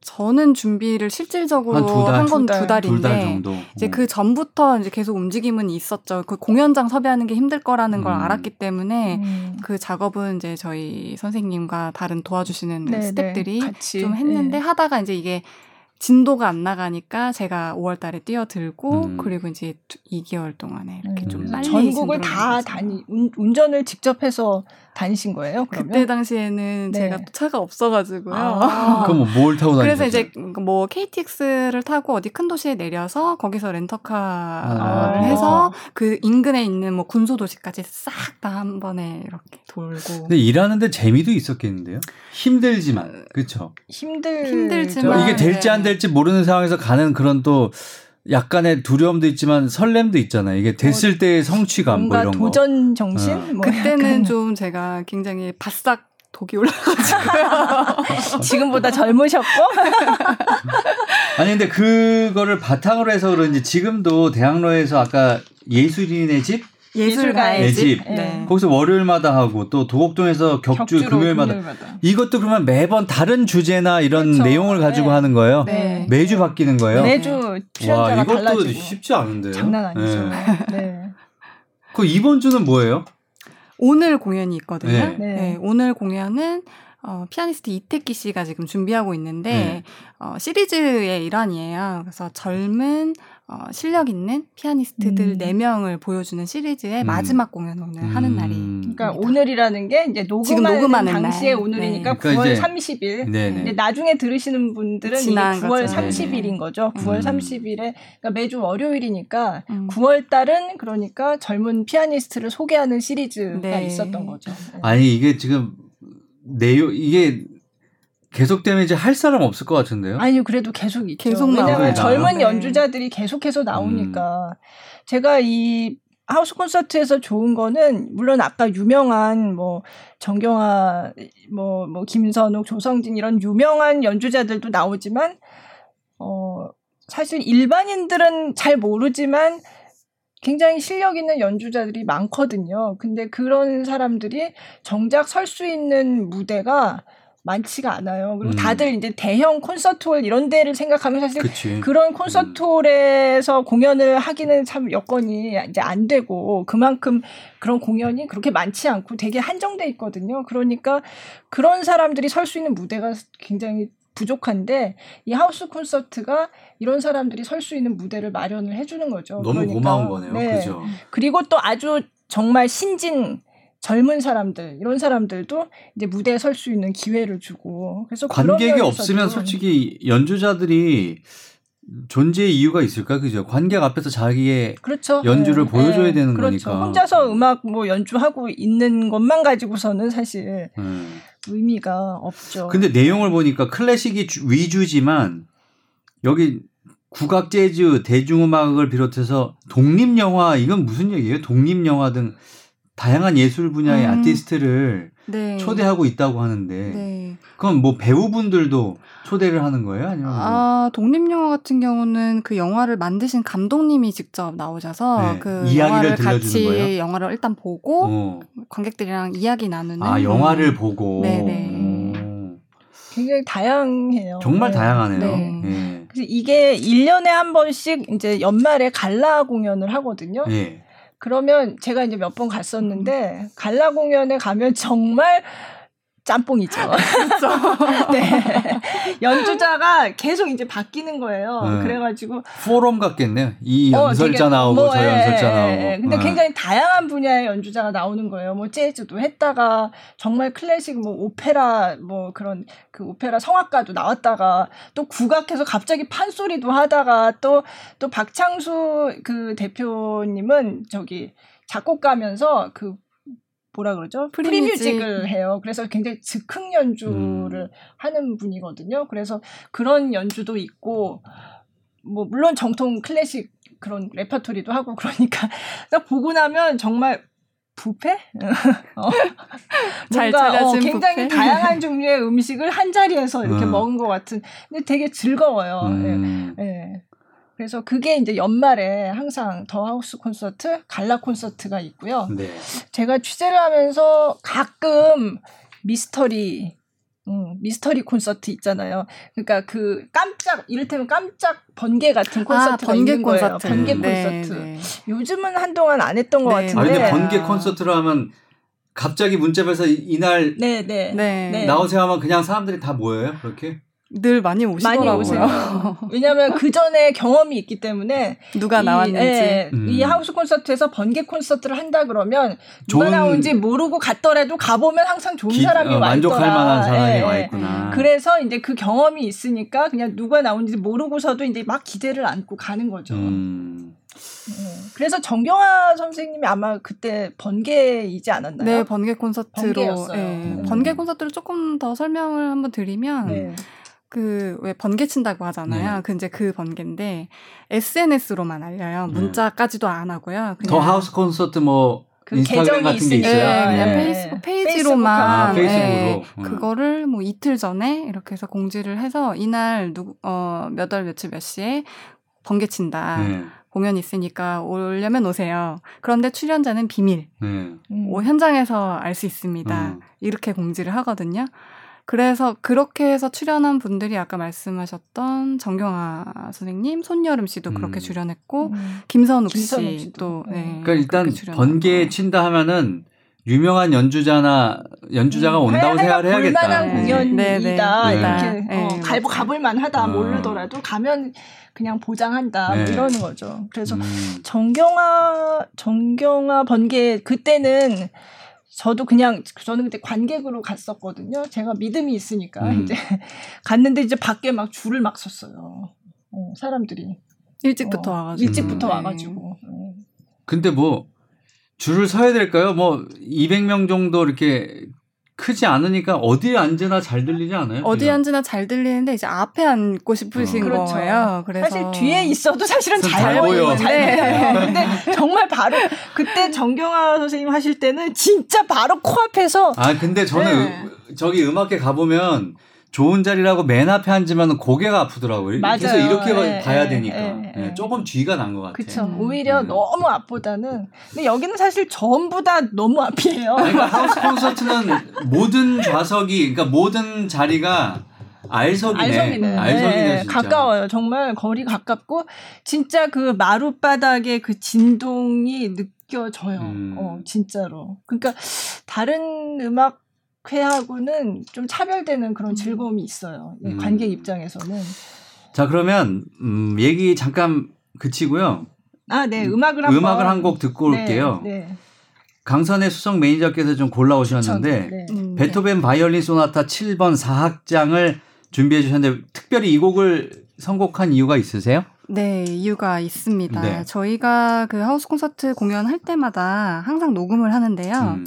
저는 준비를 실질적으로 한 건 두 달 인데 달 정도. 이제 어. 그 전부터 이제 계속 움직임은 있었죠. 그 공연장 섭외하는 게 힘들 거라는 걸 음. 알았기 때문에 음. 그 작업은 이제 저희 선생님과 다른 도와주시는 네, 스탭들이 네. 좀 했는데 네. 하다가 이제 이게 진도가 안 나가니까 제가 5월 달에 뛰어들고 음. 그리고 이제 2개월 동안에 이렇게 음. 좀 빨리 전국을 다 다니 운전을 직접 해서 다니신 거예요? 그러면? 그때 당시에는 네. 제가 차가 없어가지고요. 아. 그럼 뭐뭘 타고 다니셨어요? 그래서 이제 뭐 KTX를 타고 어디 큰 도시에 내려서 거기서 렌터카를 아. 해서 그 인근에 있는 뭐 군소 도시까지 싹 다 한 번에 이렇게 돌고. 근데 일하는데 재미도 있었겠는데요? 힘들지만 그렇죠. 힘들 힘들지만 이게 될지 안 될지 모르는 상황에서 가는 그런 또 약간의 두려움도 있지만 설렘도 있잖아요. 이게 됐을 어, 때의 성취감 뭐 이런 거. 도전 정신? 어. 뭐 그때는 약간. 좀 제가 굉장히 바싹 독이 올라가지고요. [LAUGHS] 지금보다 젊으셨고. [LAUGHS] 아니 근데 그거를 바탕으로 해서 그런지 지금도 대학로에서 아까 예술인의 집 예술가의 집. 네. 거기서 월요일마다 하고 또 도곡동에서 격주 금요일마다. 금요일마다. 이것도 그러면 매번 다른 주제나 이런 그렇죠. 내용을 가지고 네. 하는 거예요. 네. 매주 바뀌는 거예요. 매주 출연자가 와, 이것도 달라지고. 쉽지 않은데. 장난 아니죠. 네. 네. 그 이번 주는 뭐예요? 오늘 공연이 있거든요. 네. 네. 오늘 공연은 어, 피아니스트 이태기 씨가 지금 준비하고 있는데 네. 어, 시리즈의 일환이에요. 그래서 젊은 어, 실력 있는 피아니스트들 음. 4명을 보여주는 시리즈의 음. 마지막 공연 오늘 음. 하는 날이. 그러니까 오늘이라는 게 이제 녹음하는, 녹음하는 당시에 날. 오늘이니까 네. 9월 그러니까 30일. 네네. 나중에 들으시는 분들은 이게 9월 거죠. 30일인 거죠. 9월 30일에 그러니까 매주 월요일이니까 9월 음. 달은 그러니까 젊은 피아니스트를 소개하는 시리즈가 네. 있었던 거죠. 네. 아니 이게 지금 내용 이게 계속되면 이제 할 사람 없을 것 같은데요? 아니요, 그래도 계속 있죠. 계속 왜냐하면 젊은 네. 연주자들이 계속해서 나오니까. 음. 제가 이 하우스 콘서트에서 좋은 거는 물론 아까 유명한 뭐 정경화 뭐뭐 뭐 김선욱 조성진 이런 유명한 연주자들도 나오지만 어 사실 일반인들은 잘 모르지만 굉장히 실력 있는 연주자들이 많거든요. 근데 그런 사람들이 정작 설 수 있는 무대가 많지가 않아요. 그리고 음. 다들 이제 대형 콘서트홀 이런 데를 생각하면 사실 그치. 그런 콘서트홀에서 음. 공연을 하기는 참 여건이 이제 안 되고 그만큼 그런 공연이 그렇게 많지 않고 되게 한정돼 있거든요. 그러니까 그런 사람들이 설 수 있는 무대가 굉장히 부족한데 이 하우스 콘서트가 이런 사람들이 설 수 있는 무대를 마련을 해주는 거죠. 너무 그러니까. 고마운 거네요. 네. 그죠? 그리고 또 아주 정말 신진 젊은 사람들 이런 사람들도 이제 무대에 설 수 있는 기회를 주고 그래서 관객이 없으면 솔직히 연주자들이 존재의 이유가 있을까 그죠 관객 앞에서 자기의 그렇죠. 연주를 네. 보여줘야 네. 되는 그렇죠. 거니까 혼자서 음악 뭐 연주하고 있는 것만 가지고서는 사실 음. 의미가 없죠. 근데 내용을 보니까 클래식이 위주지만 여기 국악 재즈 대중음악을 비롯해서 독립 영화 이건 무슨 얘기예요? 독립 영화 등 다양한 예술 분야의 음. 아티스트를 네. 초대하고 있다고 하는데 네. 그럼 뭐 배우분들도 초대를 하는 거예요? 아니면 뭐? 아 독립 영화 같은 경우는 그 영화를 만드신 감독님이 직접 나오셔서 네. 그 이야기를 영화를 같이 거예요? 영화를 일단 보고 어. 관객들이랑 이야기 나누는 아 영화를 음. 보고 네네. 음. 굉장히 다양해요. 정말 네. 다양하네요. 네. 네. 그래서 이게 1년에 한 번씩 이제 연말에 갈라 공연을 하거든요. 네. 그러면 제가 이제 몇 번 갔었는데 갈라 공연에 가면 정말 짬뽕이죠. [LAUGHS] 그렇죠. [LAUGHS] 네. 연주자가 계속 이제 바뀌는 거예요. 네. 그래가지고 포럼 같겠네요. 이 어, 연설자 어, 나오고 뭐, 저 연설자 예, 나오고. 예. 근데 네. 굉장히 다양한 분야의 연주자가 나오는 거예요. 뭐 재즈도 했다가 정말 클래식 뭐 오페라 뭐 그런 그 오페라 성악가도 나왔다가 또 국악해서 갑자기 판소리도 하다가 또또 또 박창수 그 대표님은 저기 작곡가면서 그 뭐라 그러죠? free music. 을 해요. 그래서 굉장히 즉흥 연주를 음. 하는 분이거든요. 그래서 그런 연주도 있고 뭐 물론 정통 클래식 그런 레퍼토리도 하고 그러니까 보고 나면 정말 부페? [LAUGHS] 어. 잘 뭔가 어, 굉장히 뷔페. 다양한 종류의 음식을 한 자리에서 이렇게 음. 먹은 것 같은. 근데 되게 즐거워요. 음. 예. 예. 그래서 그게 이제 연말에 항상 더 하우스 콘서트, 갈라 콘서트가 있고요. 네. 제가 취재를 하면서 가끔 미스터리, 음, 미스터리 콘서트 있잖아요. 그러니까 그 깜짝, 이를테면 깜짝 번개 같은 콘서트가 아, 번개 있는 거예요. 콘서트. 번개 음. 콘서트. 네, 네. 요즘은 한동안 안 했던 것 네. 같은데. 아 근데 네. 번개 콘서트로 하면 갑자기 문자에서 이날 네, 네. 네. 네. 나오세요 하면 그냥 사람들이 다 모여요 그렇게? 늘 많이 오시더라고요. 오세요. [LAUGHS] 왜냐하면 그 전에 경험이 있기 때문에 누가 이, 나왔는지. 예, 음. 이 하우스 콘서트에서 번개 콘서트를 한다 그러면 좋은- 누가 나온지 모르고 갔더라도 가보면 항상 좋은 기- 사람이 어, 와 만족할 있더라. 만한 사람이 예, 와 예. 있구나. 그래서 이제 그 경험이 있으니까 그냥 누가 나온지 모르고서도 이제 막 기대를 안고 가는 거죠. 음. 음. 그래서 정경화 선생님이 아마 그때 번개이지 않았나요? 네, 번개 콘서트로. 번개였어요. 예, 음. 번개 콘서트를 조금 더 설명을 한번 드리면 네. 그 왜 번개 친다고 하잖아요. 네. 그 이제 그 번개인데 SNS로만 알려요. 네. 문자까지도 안 하고요. 그냥 더 하우스 콘서트 뭐 그 인스타그램 계정이 같은 게. 있어요. 예, 그냥 네. 페이스북 페이스북 페이지로만 아, 예, 페이스북으로. 음. 그거를 뭐 이틀 전에 이렇게 해서 공지를 해서 이날 누구 어 몇 월 며칠 몇 시에 번개 친다. 네. 공연 있으니까 오려면 오세요. 그런데 출연자는 비밀. 네. 음. 오, 현장에서 알 수 있습니다. 음. 이렇게 공지를 하거든요. 그래서 그렇게 해서 출연한 분들이 아까 말씀하셨던 정경화 선생님, 손여름 씨도 그렇게 음. 출연했고 음. 김선욱 김선욱 씨도 씨도. 네, 그러니까 일단. 번개 친다 하면은 유명한 연주자나 연주자가 음, 온다고 생각을 해야겠다. 볼만한 네. 공연이다 네, 네. 이렇게 네. 어, 네, 갈, 맞아요. 가볼 만하다 어. 모르더라도 가면 그냥 보장한다 뭐 네. 이러는 거죠. 그래서 음. 정경화 정경화 번개 그때는 저도 그냥 저는 그때 관객으로 갔었거든요. 제가 믿음이 있으니까 음. 이제 [LAUGHS] 갔는데 이제 밖에 막 줄을 막 섰어요. 어, 사람들이 일찍부터 어, 와가지고 일찍부터 음. 와가지고 어. 근데 뭐 줄을 서야 될까요? 뭐 200명 정도 이렇게 크지 않으니까 어디에 앉으나 잘 들리지 않아요? 어디 그죠? 앉으나 잘 들리는데 이제 앞에 앉고 싶으신 어. 그렇죠. 거예요. 그래서 사실 뒤에 있어도 사실은 잘 잘 보여. 잘 네. 보여요. [LAUGHS] 근데 정말 바로 그때 정경화 선생님 하실 때는 진짜 바로 코앞에서 아 근데 저는 네. 음- 저기 음악회 가보면 좋은 자리라고 맨 앞에 앉으면 고개가 아프더라고요. 맞아요. 그래서 이렇게 예, 봐야 예, 되니까 예, 예. 예, 조금 뒤가 난 것 같아요. 그쵸. 음. 오히려 음. 너무 앞보다는 근데 여기는 사실 전부 다 너무 앞이에요. 그러니까 하우스 콘서트는 모든 좌석이 그러니까 모든 자리가 알석이네. 알석이네 네, 진짜. 가까워요. 정말 거리 가깝고 진짜 그 마룻 바닥의 그 진동이 느껴져요. 음. 어, 진짜로. 그러니까 다른 음악 회하고는 좀 차별되는 그런 즐거움이 있어요. 이 음. 관객 입장에서는. 자 그러면 음, 얘기 잠깐 그치고요. 아, 네. 음악을 한번 음악을 한 곡 듣고 네, 올게요. 네. 강선의 수석 매니저께서 좀 골라오셨는데 네. 음, 네. 베토벤 바이올린 소나타 7번 4악장을 준비해 주셨는데 특별히 이 곡을 선곡한 이유가 있으세요? 네, 이유가 있습니다. 네. 저희가 그 하우스 콘서트 공연할 때마다 항상 녹음을 하는데요. 음.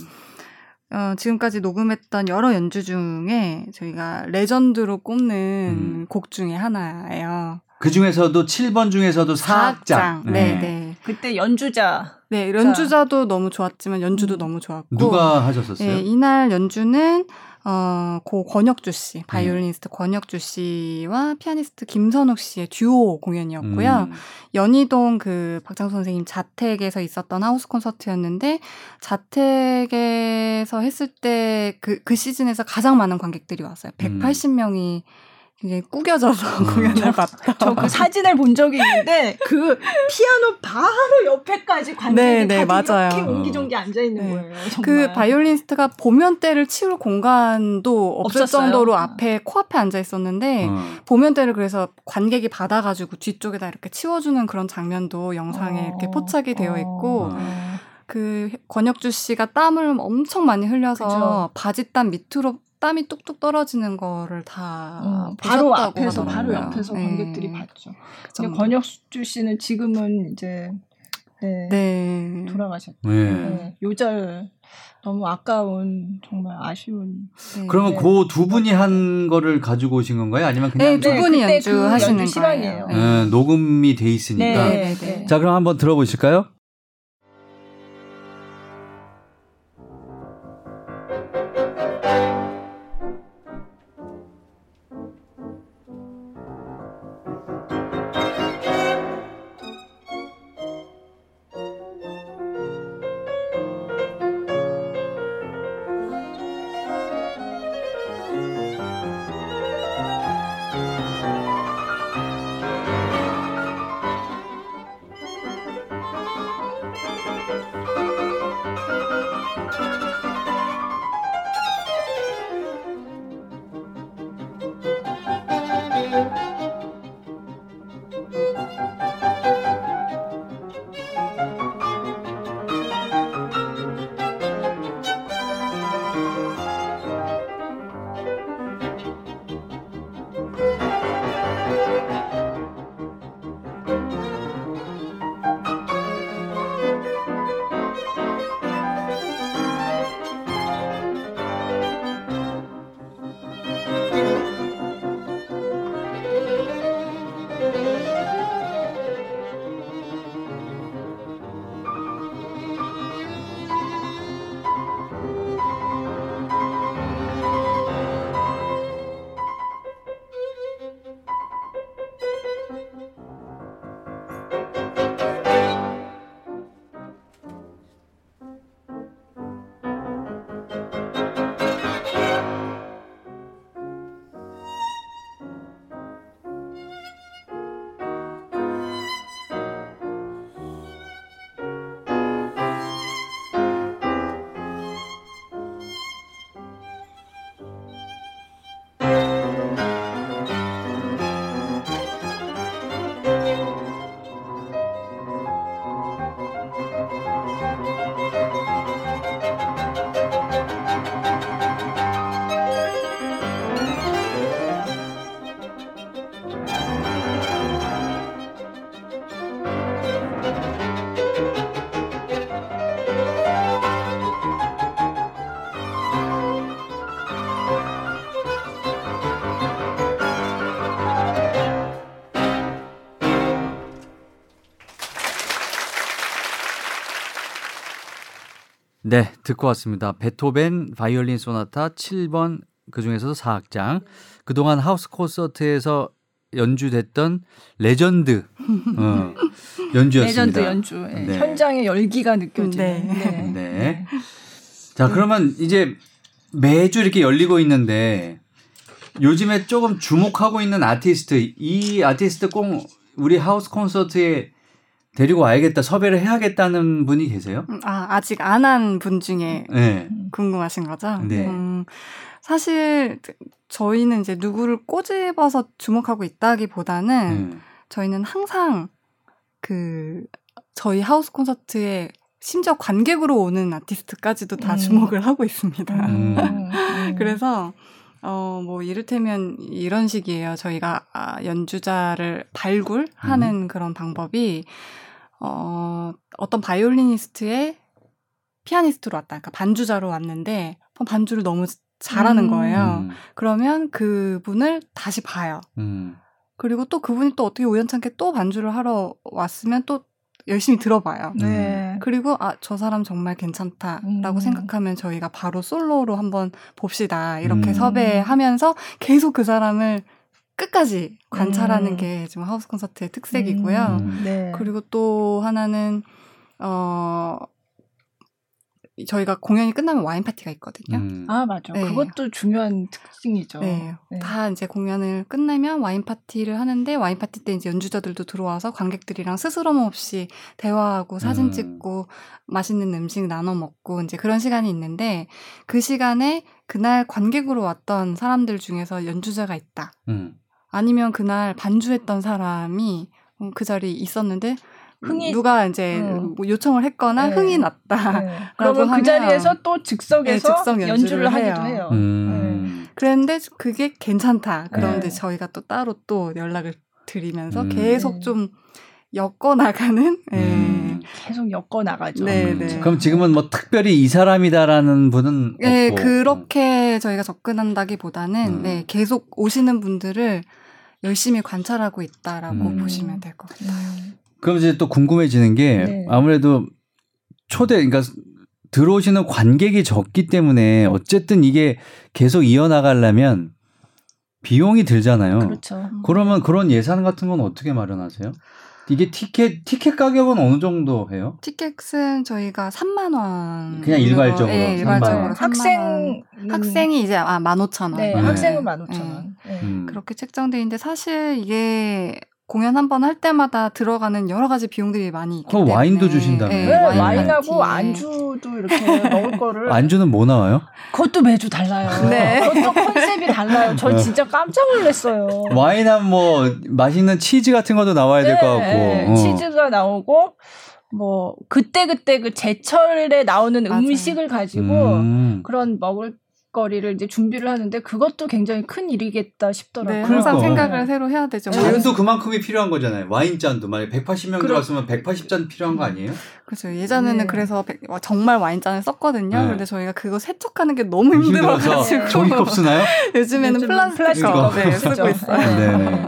어, 지금까지 녹음했던 여러 연주 중에 저희가 레전드로 꼽는 음. 곡 중에 하나예요. 그 중에서도 7번 중에서도 4악장. 네, 네. 그때 연주자 네, 연주자도 너무 좋았지만 연주도 음. 너무 좋았고. 누가 하셨었어요? 네, 이날 연주는 어, 고 권혁주 씨, 바이올리니스트 권혁주 씨와 피아니스트 김선욱 씨의 듀오 공연이었고요. 음. 연희동 그 박창수 선생님 자택에서 있었던 하우스 콘서트였는데 자택에서 했을 때 그그 시즌에서 가장 많은 관객들이 왔어요. 음. 180명이 굉장히 꾸겨져서 음. 공연을 봤다. 저 그 사진을 본 적이 있는데 그 피아노 바로 옆에까지 관객이 네, 네, 맞아요. 이렇게 옹기종기 앉아 있는 네. 거예요. 정말. 그 바이올리니스트가 보면대를 치울 공간도 없을 없었어요? 정도로 앞에 코앞에 앉아 있었는데 어. 보면대를 그래서 관객이 받아가지고 뒤쪽에다 이렇게 치워주는 그런 장면도 영상에 이렇게 어. 포착이 되어 있고 어. 그 권혁주 씨가 땀을 엄청 많이 흘려서 그죠. 바지 땀 밑으로 땀이 뚝뚝 떨어지는 거를 다 어, 바로 앞에서 바로 하더라고요. 옆에서 네. 관객들이 봤죠. 그 근데. 권혁주 씨는 지금은 이제 네, 네. 돌아가셨죠. 네. 네, 요절 너무 아까운 정말 아쉬운. 네. 그러면 네. 그두 분이 한 거를 가지고 오신 건가요? 아니면 그냥 네, 두 네, 분이 연주하시는 그 연주. 거예요. 네. 어, 녹음이 돼 있으니까 네. 네, 네. 자, 그럼 한번 들어보실까요? 네, 듣고 왔습니다. 베토벤 바이올린 소나타 7번 그 중에서도 4악장. 그동안 하우스 콘서트에서 연주됐던 레전드 어, [LAUGHS] 연주였습니다. 레전드 연주. 예, 네. 현장의 열기가 느껴지는. 네. 네. 자, 그러면 이제 매주 이렇게 열리고 있는데 요즘에 조금 주목하고 있는 아티스트, 이 아티스트 꼭 우리 하우스 콘서트에 데리고 와야겠다, 섭외를 해야겠다는 분이 계세요? 음, 아, 아직 안 한 분 중에 네. 궁금하신 거죠? 네. 음, 사실 저희는 이제 누구를 꼬집어서 주목하고 있다기보다는 네. 저희는 항상 그 저희 하우스 콘서트에 심지어 관객으로 오는 아티스트까지도 다 음. 주목을 하고 있습니다. 음. 음. [LAUGHS] 그래서 어 뭐 이를테면 이런 식이에요. 저희가 아, 연주자를 발굴하는 그런 방법이 어 어떤 바이올리니스트의 피아니스트로 왔다. 그러니까 반주자로 왔는데 반주를 너무 잘하는 음. 거예요. 음. 그러면 그분을 다시 봐요. 음. 그리고 또 그분이 또 어떻게 우연찮게 또 반주를 하러 왔으면 또 열심히 들어봐요. 네. 그리고 아 저 사람 정말 괜찮다라고 음. 생각하면 저희가 바로 솔로로 한번 봅시다 이렇게 음. 섭외하면서 계속 그 사람을 끝까지 관찰하는 음. 게 지금 하우스 콘서트의 특색이고요. 음. 네. 그리고 또 하나는 어 저희가 공연이 끝나면 와인 파티가 있거든요. 음. 아 맞아. 네. 그것도 중요한 특징이죠. 네. 네. 다 이제 공연을 끝내면 와인 파티를 하는데 와인 파티 때 이제 연주자들도 들어와서 관객들이랑 스스럼 없이 대화하고 사진 음. 찍고 맛있는 음식 나눠 먹고 이제 그런 시간이 있는데 그 시간에 그날 관객으로 왔던 사람들 중에서 연주자가 있다. 음. 아니면 그날 반주했던 사람이 음, 그 자리에 있었는데 흥이- 누가 이제 음. 뭐 요청을 했거나 네. 흥이 났다. 네. 그러면 그 자리에서 또 즉석에서 네, 즉석 연주를, 연주를 하기도 해요. 해요. 음. 그랬는데 그게 괜찮다. 그런데 네. 저희가 또 따로 또 연락을 드리면서 음. 계속 네. 좀 엮어 나가는. 예. 음. 계속 엮어 나가죠. 네, 음. 네. 그럼 지금은 뭐 특별히 이 사람이다라는 분은 네, 없고. 그렇게 저희가 접근한다기보다는 음. 네, 계속 오시는 분들을 열심히 관찰하고 있다라고 음. 보시면 될 것 같아요. 음. 그럼 이제 또 궁금해지는 게 네. 아무래도 초대 그러니까 들어오시는 관객이 적기 때문에 어쨌든 이게 계속 이어나가려면 비용이 들잖아요. 그렇죠. 그러면 그런 예산 같은 건 어떻게 마련하세요? 이게 티켓 티켓 가격은 어느 정도 해요? 티켓은 저희가 3만 원. 그냥 일괄적으로 네, 3만 일괄적으로 원. 3만 원. 학생 학생이 이제 아 15,000원. 네, 네. 학생은 15,000원. 네. 음. 그렇게 책정돼 있는데 사실 이게 공연 한 번 할 때마다 들어가는 여러 가지 비용들이 많이 있기 때문에 와인도 주신다며요? 네, 네, 와인 와인하고. 안주도 이렇게 먹을 거를 [LAUGHS] 안주는 뭐 나와요? 그것도 매주 달라요. [LAUGHS] 네. 그것도 컨셉이 달라요. 저 네. 진짜 깜짝 놀랐어요. 와인하면 뭐 맛있는 치즈 같은 것도 나와야 될 것 같고. 네, 어. 치즈가 나오고 뭐 그때 그때 그 제철에 나오는 맞아요. 음식을 가지고 음. 그런 먹을 거리를 이제 준비를 하는데 그것도 굉장히 큰 일이겠다 싶더라고요. 네, 그러니까. 항상 생각을 새로 해야 되죠. 뭐 잔도 그만큼이 필요한 거잖아요. 와인 잔도 만약 180명 그럼- 들어왔으면 180잔 필요한 거 아니에요? 그렇죠. 예전에는 네. 그래서 백- 와, 정말 와인잔을 썼거든요. 네. 근데 저희가 그거 세척하는 게 너무 힘들어서 힘들어가지고 종이컵 쓰나요? [LAUGHS] 요즘에는 플라스틱 플라스틱 컵 네. 쓰고 있어요. 네.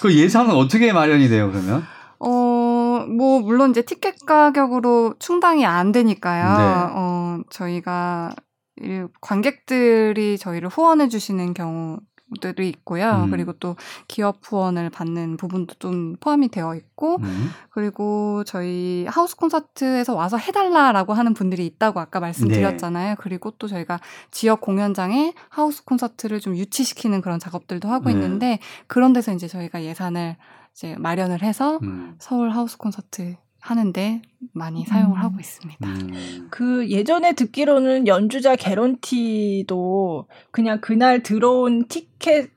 그 예산은 어떻게 마련이 돼요, 그러면? 어, 뭐, 물론 이제 티켓 가격으로 충당이 안 되니까요. 네. 어, 저희가 이 관객들이 저희를 후원해 주시는 경우들이 있고요. 음. 그리고 또 기업 후원을 받는 부분도 좀 포함이 되어 있고, 음. 그리고 저희 하우스 콘서트에서 와서 해달라라고 하는 분들이 있다고 아까 말씀드렸잖아요. 그리고 또 저희가 지역 공연장에 하우스 콘서트를 좀 유치시키는 그런 작업들도 하고 네. 있는데, 그런 데서 이제 저희가 예산을 이제 마련을 해서 음. 서울 하우스 콘서트 하는데 많이 사용을 음. 하고 있습니다. 음. 그 예전에 듣기로는 연주자 개런티도 그냥 그날 들어온 티켓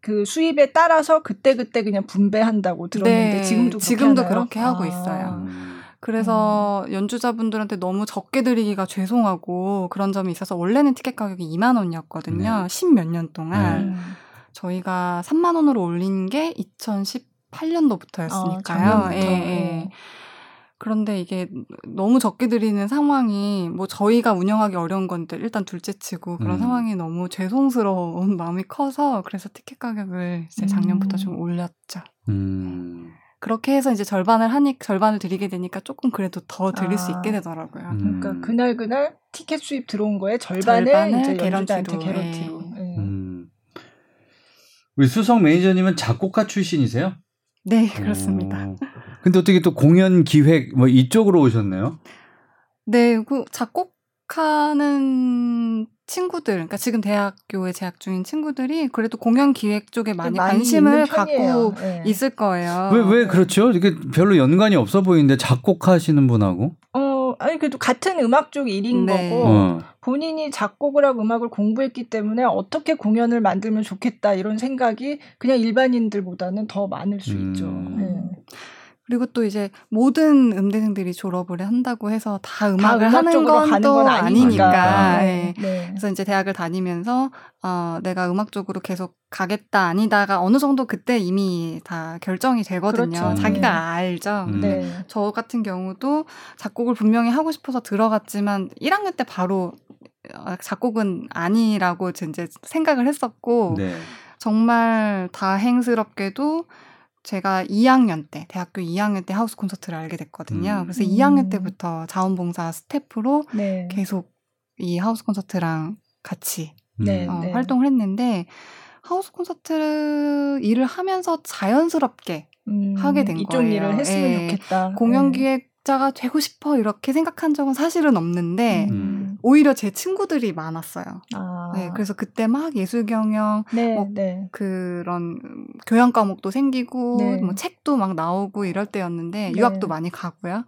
그 수입에 따라서 그때 그때 그냥 분배한다고 들었는데 네, 지금도 그렇게 지금도 하나요? 그렇게 하고 아. 있어요. 음. 그래서 연주자분들한테 너무 적게 드리기가 죄송하고 그런 점이 있어서 원래는 티켓 가격이 2만 원이었거든요. 네. 십몇 년 동안. 음. 저희가 3만 원으로 올린 게 2018년도부터였으니까요. 아. 예, 예. 그런데 이게 너무 적게 드리는 상황이 뭐 저희가 운영하기 어려운 건데 일단 둘째치고 그런 음. 상황이 너무 죄송스러운 [LAUGHS] 마음이 커서 그래서 티켓 가격을 이제 작년부터 음. 좀 올렸죠. 음. 그렇게 해서 이제 절반을 하니 절반을 드리게 되니까 조금 그래도 더 드릴 수 아. 있게 되더라고요. 음. 그러니까 그날 그날 티켓 수입 들어온 거에 절반을, 절반을 이제 개런티로, 개런티로. 예. 예. 음. 우리 수성 매니저님은 작곡가 출신이세요? 네, 그렇습니다. 어. 근데 어떻게 또 공연 기획 뭐 이쪽으로 오셨네요? 네, 그 작곡하는 친구들, 그러니까 지금 대학교에 재학 중인 친구들이 그래도 공연 기획 쪽에 많이, 관심을 있는 편이에요. 갖고 예. 있을 거예요. 왜 왜 그렇죠? 이게 별로 연관이 없어 보이는데 작곡하시는 분하고 어, 아니 그래도 같은 음악 쪽 일인 네. 거고 어. 본인이 작곡을 하고 음악을 공부했기 때문에 어떻게 공연을 만들면 좋겠다 이런 생각이 그냥 일반인들보다는 더 많을 수 음. 있죠. 예. 그리고 또 이제 모든 음대생들이 졸업을 한다고 해서 다 음악을 음악 하는 건또건 아니니까. 아니니까. 네. 네. 그래서 이제 대학을 다니면서 어, 내가 음악 쪽으로 계속 가겠다 아니다가 어느 정도 그때 이미 다 결정이 되거든요. 그렇죠. 자기가 네. 알죠. 음. 네. 저 같은 경우도 작곡을 분명히 하고 싶어서 들어갔지만 1학년 때 바로 어, 작곡은 아니라고 이제 생각을 했었고 네. 정말 다행스럽게도 제가 2학년 때, 대학교 2학년 때 하우스 콘서트를 알게 됐거든요. 음. 그래서 음. 2학년 때부터 자원봉사 스태프로 네. 계속 이 하우스 콘서트랑 같이 네. 어, 네. 활동을 했는데 하우스 콘서트 일을 하면서 자연스럽게 음, 하게 된 이쪽 거예요. 일을 했으면 예. 좋겠다. 공연 네. 기획 자가 되고 싶어 이렇게 생각한 적은 사실은 없는데 음. 오히려 제 친구들이 많았어요. 아. 네, 그래서 그때 막 예술 경영 네, 뭐 네. 그런 교양 과목도 생기고 네. 뭐 책도 막 나오고 이럴 때였는데 네. 유학도 많이 가고요.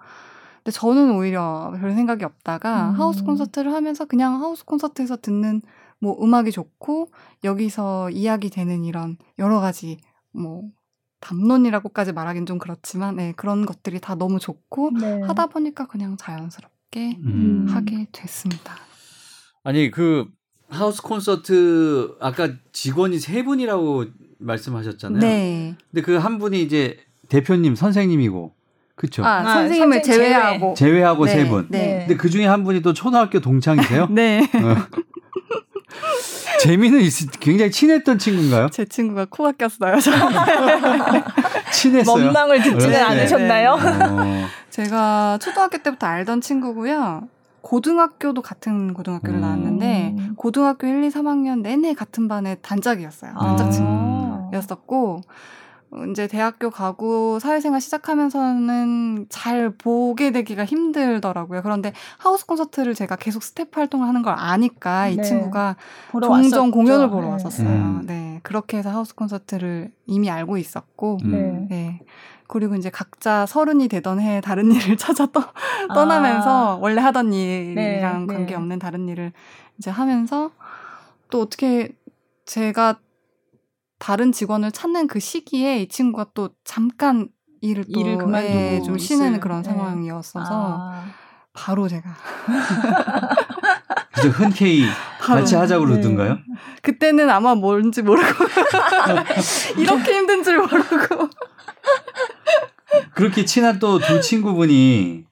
근데 저는 오히려 별 생각이 없다가 음. 하우스 콘서트를 하면서 그냥 하우스 콘서트에서 듣는 뭐 음악이 좋고 여기서 이야기 되는 이런 여러 가지 뭐 담론이라고까지 말하긴 좀 그렇지만 네, 그런 것들이 다 너무 좋고 네. 하다 보니까 그냥 자연스럽게 음. 하게 됐습니다. 아니 그 하우스 콘서트 아까 직원이 세 분이라고 말씀하셨잖아요. 네. 근데 그 한 분이 이제 대표님 선생님이고 그렇죠. 아, 아, 선생님을 선생님 제외. 제외하고 제외하고 네, 세 분. 네. 근데 그 중에 한 분이 또 초등학교 동창이세요? 네. [LAUGHS] 어. 재미는 있, 굉장히 친했던 친구인가요? 제 친구가 코가 꼈어요. [LAUGHS] 친했어요. 원망을 듣지는 네. 않으셨나요? 어. 제가 초등학교 때부터 알던 친구고요. 고등학교도 같은 고등학교를 음. 나왔는데 고등학교 1, 2, 3학년 내내 같은 반의 단짝이었어요. 단짝 음. 친구였었고 어, 이제 대학교 가고 사회생활 시작하면서는 잘 보게 되기가 힘들더라고요. 그런데 하우스 콘서트를 제가 계속 스태프 활동을 하는 걸 아니까 이 네. 친구가 보러 종종 왔었죠. 공연을 보러 네. 왔었어요. 음. 네. 그렇게 해서 하우스 콘서트를 이미 알고 있었고 음. 네. 네. 그리고 이제 각자 서른이 되던 해에 다른 [LAUGHS] 일을 찾아 떠, 떠나면서 아. 원래 하던 일이랑 네, 네. 관계없는 다른 일을 이제 하면서 또 어떻게 제가 다른 직원을 찾는 그 시기에 이 친구가 또 잠깐 일을 또 일을 그만두고 예, 좀 쉬는 있을, 그런 네. 상황이었어서 아. 바로 제가 그래서 흔쾌히 [LAUGHS] 같이 하자고 네. 그러던가요? 그때는 아마 뭔지 모르고 [LAUGHS] 이렇게 힘든 줄 모르고 그렇게 친한 또 두 친구분이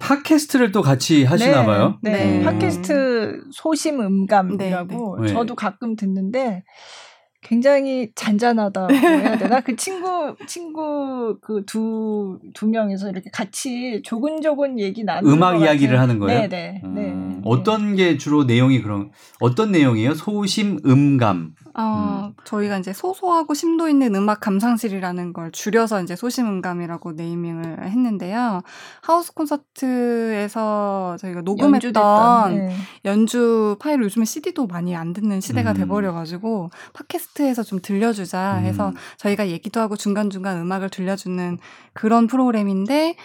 팟캐스트를 또 같이 하시나 네, 봐요. 네. 네. 팟캐스트 소심 음감이라고 네, 네. 저도 가끔 듣는데 굉장히 잔잔하다고 해야 되나? 그 친구 친구 그 두 두 명이서 이렇게 같이 조근조근 얘기 나누는 음악 것 이야기를. 하는 거예요? 네, 네, 음, 네. 어떤 게 주로 내용이 그런 어떤 내용이에요? 소심 음감. 어, 저희가 이제 소소하고 심도 있는 음악 감상실이라는 걸 줄여서 이제 소심음감이라고 네이밍을 했는데요. 하우스 콘서트에서 저희가 녹음했던 네. 연주 파일을 요즘에 CD도 많이 안 듣는 시대가 음. 돼버려가지고 팟캐스트에서 좀 들려주자 해서 음. 저희가 얘기도 하고 중간중간 음악을 들려주는 그런 프로그램인데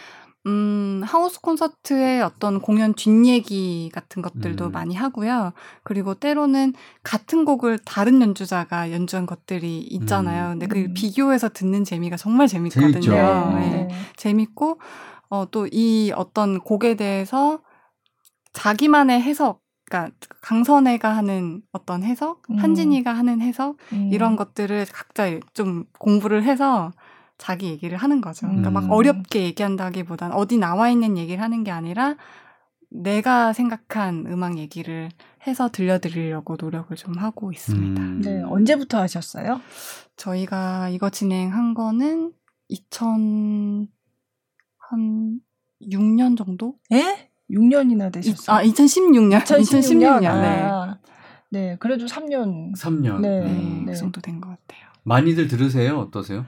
음, 하우스 콘서트의 어떤 공연 뒷얘기 같은 것들도 음. 많이 하고요. 그리고 때로는 같은 곡을 다른 연주자가 연주한 것들이 있잖아요. 근데 그 음. 비교해서 듣는 재미가 정말 재밌거든요. 재밌죠. 네. 네. 재밌고 어, 또 이 어떤 곡에 대해서 자기만의 해석, 그러니까 강선애가 하는 어떤 해석, 음. 한진이가 하는 해석 음. 이런 것들을 각자 좀 공부를 해서 자기 얘기를 하는 거죠. 그러니까 음. 막 어렵게 얘기한다기보단 어디 나와 있는 얘기를 하는 게 아니라 내가 생각한 음악 얘기를 해서 들려드리려고 노력을 좀 하고 있습니다. 음. 네, 언제부터 하셨어요? 저희가 이거 진행한 거는 2000, 한 6년 정도? 예? 6년이나 되셨어요. 아, 2016년. 2016년. 네. 아, 네. 그래도 3년. 3년. 네. 네, 네. 그 정도 된 것 같아요. 많이들 들으세요? 어떠세요?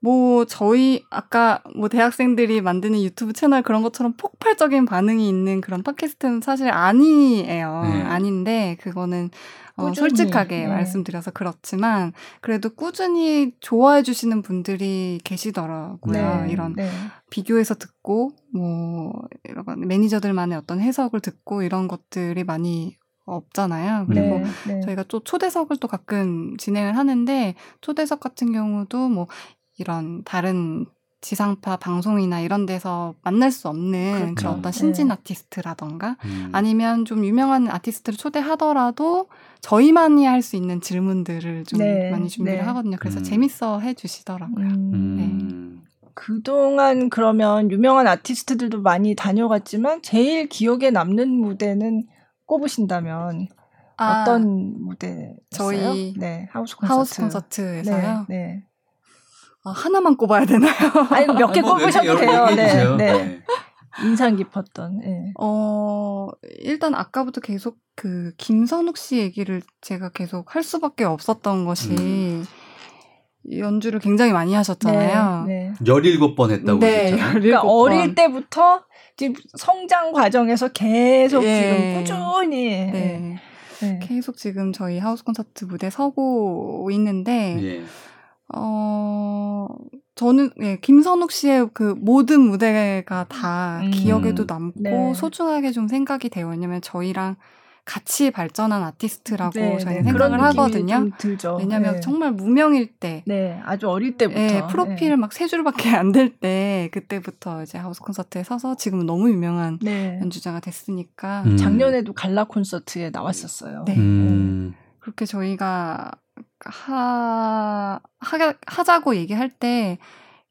뭐 저희 아까 뭐 대학생들이 만드는 유튜브 채널 그런 것처럼 폭발적인 반응이 있는 그런 팟캐스트는 사실 아니에요. 네. 아닌데 그거는 어, 꾸준히, 솔직하게 네. 말씀드려서 그렇지만 그래도 꾸준히 좋아해 주시는 분들이 계시더라고요. 네. 이런 네. 비교해서 듣고 뭐 이런 매니저들만의 어떤 해석을 듣고 이런 것들이 많이 없잖아요. 그리고 네. 네. 저희가 또 초대석을 또 가끔 진행을 하는데 초대석 같은 경우도 뭐 이런 다른 지상파 방송이나 이런 데서 만날 수 없는 그렇죠. 그런 어떤 신진 네. 아티스트라던가 음. 아니면 좀 유명한 아티스트를 초대하더라도 저희만이 할 수 있는 질문들을 좀 네, 많이 준비를 네. 하거든요. 그래서 음. 재밌어 해 주시더라고요. 음, 음. 그동안 그러면 유명한 아티스트들도 많이 다녀갔지만 제일 기억에 남는 무대는 꼽으신다면 아, 어떤 무대였어요? 저희 네, 하우스 콘서트. 하우스 콘서트에서요. 네. 네. 아, 하나만 꼽아야 되나요? 아니 몇 개 꼽으셔도 개 돼요. 네, 네. 네. 인상 깊었던. 네. 어, 일단 아까부터 계속 그 김선욱 씨 얘기를 제가 계속 할 수밖에 없었던 것이 음. 연주를 굉장히 많이 하셨잖아요. 네, 네. 17번 했다고 네, 그랬잖아요. 그러니까 17번. 어릴 때부터 지금 성장 과정에서 계속 예. 지금 꾸준히 네. 네. 계속 지금 저희 하우스 콘서트 무대 서고 있는데, 예. 어, 저는, 예, 김선욱 씨의 그 모든 무대가 다 음. 기억에도 남고 네. 소중하게 좀 생각이 돼요. 왜냐면 저희랑 같이 발전한 아티스트라고 네, 저희는 네. 생각을 하거든요. 좀 들죠. 왜냐면 네. 정말 무명일 때, 네, 아주 어릴 때부터 예, 프로필 막 세 줄밖에 안 될 때, 그때부터 이제 하우스 콘서트에 서서 지금은 너무 유명한 네. 연주자가 됐으니까, 음. 작년에도 갈라 콘서트에 나왔었어요. 네. 음. 그렇게 저희가 하, 하, 하자고 얘기할 때,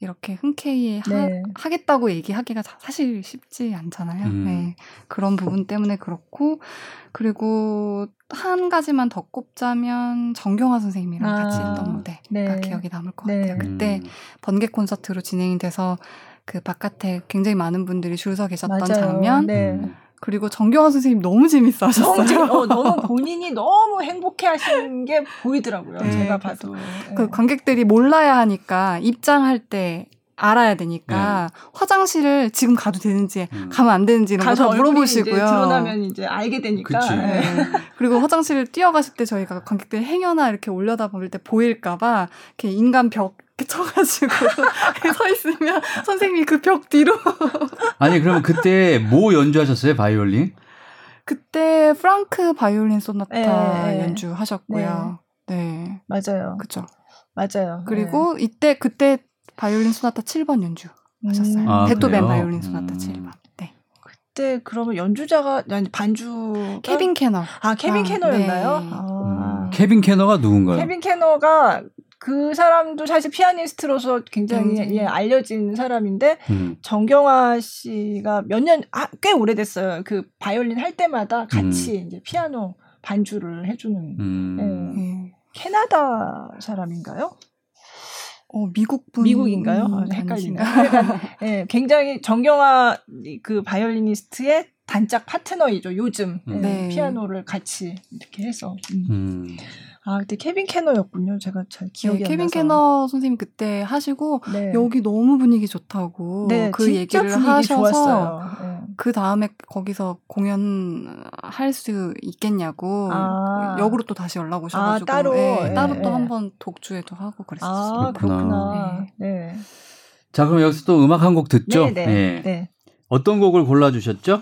이렇게 흔쾌히 하, 네. 하 겠다고 얘기하기가 사- 사실 쉽지 않잖아요. 음. 네. 그런 부분 때문에 그렇고, 그리고 한 가지만 더 꼽자면 정경화 선생님이랑 아, 같이 했던 무대가 네. 기억이 남을 것 네. 같아요. 그때 음. 번개 콘서트로 진행이 돼서 그 바깥에 굉장히 많은 분들이 줄 서 계셨던 맞아요. 장면 네. 음. 그리고 정경화 선생님 너무 재밌어 하셨어요. 재- 어, 너무 [LAUGHS] 본인이 너무 행복해 하시는 게 보이더라고요. 네, 제가 봐도. 네. 그 관객들이 몰라야 하니까 입장할 때 알아야 되니까 화장실을 지금 가도 되는지 음. 가면 안 되는지 이런 거다 얼굴이 물어보시고요. 이제 드러나면 이제 알게 되니까. 그치. 네. 그리고 화장실 뛰어가실 때 저희가 관객들 행여나 이렇게 올려다 볼 때 보일까봐 이렇게 인간 벽 쳐가지고 [LAUGHS] 서 있으면 선생님이 그 벽 뒤로 아니 그러면 그때 뭐 연주하셨어요? 바이올린? 그때 프랑크 바이올린 소나타 네, 네. 연주하셨고요. 네, 맞아요. 그죠. 맞아요. 그리고 이때 그때 바이올린 소나타 7번 연주 하셨어요. 음. 아, 베토벤 그래요? 바이올린 소나타 음. 7번. 네. 그때 그러면 연주자가 아니 반주 케빈 케너. 아 케빈 아, 케너였나요? 네. 아. 음. 케빈 케너가 누군가요? 케빈 케너가 그 사람도 사실 피아니스트로서 굉장히 굉장히. 예, 알려진 사람인데 음. 정경화 씨가 몇 년 아, 꽤 오래됐어요. 그 바이올린 할 때마다 같이 이제 피아노 반주를 해주는 음. 네. 네. 캐나다 사람인가요? 어, 미국 분 미국인가요? 아? 헷갈리네. [LAUGHS] 예, 굉장히 정경화 그 바이올리니스트의 단짝 파트너이죠. 요즘 예, 네. 피아노를 같이 이렇게 해서. 음. 음. 아 그때 케빈 케너였군요. 제가 잘 기억이 네, 안 케빈 나서. 케너 선생님 그때 하시고 네. 여기 너무 분위기 좋다고 네, 그 진짜 얘기를 분위기 하셔서 좋았어요. 예. 그 다음에 거기서 공연 할 수 있겠냐고 아. 역으로 또 다시 연락 오셔가지고 아, 따로? 예, 예, 따로 예. 또 한 번 독주에도 하고 그랬었어요. 아 그렇구나. 네. 자 그럼 여기서 또 음악 한 곡 듣죠? 네, 네, 예. 네. 어떤 곡을 골라 주셨죠?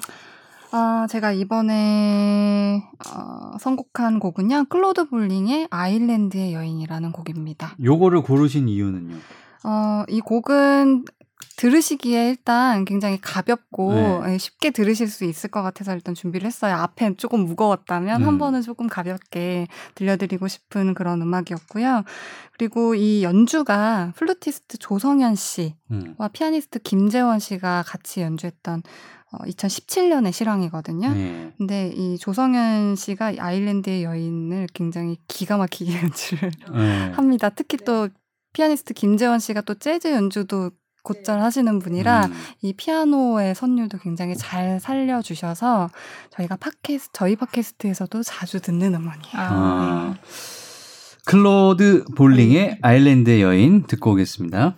아, 제가 이번에 어, 선곡한 곡은요. 클로드 볼링의 아일랜드의 여인이라는 곡입니다. 요거를 고르신 이유는요? 어, 이 곡은 들으시기에 일단 굉장히 가볍고 네. 예, 쉽게 들으실 수 있을 것 같아서 일단 준비를 했어요. 앞에 조금 무거웠다면 음. 한 번은 조금 가볍게 들려드리고 싶은 그런 음악이었고요. 그리고 이 연주가 플루티스트 조성현 씨와 음. 피아니스트 김재원 씨가 같이 연주했던 어, 2017년의 실황이거든요. 예. 근데 이 조성현 씨가 이 아일랜드의 여인을 굉장히 기가 막히게 [LAUGHS] 연주를 예. 합니다. 특히 또 피아니스트 김재원 씨가 또 재즈 연주도 곧잘 하시는 분이라 음. 이 피아노의 선율도 굉장히 잘 살려주셔서 저희가 팟캐스트 저희 팟캐스트에서도 자주 듣는 음원이에요. 아. 클로드 볼링의 아일랜드의 여인 듣고 오겠습니다.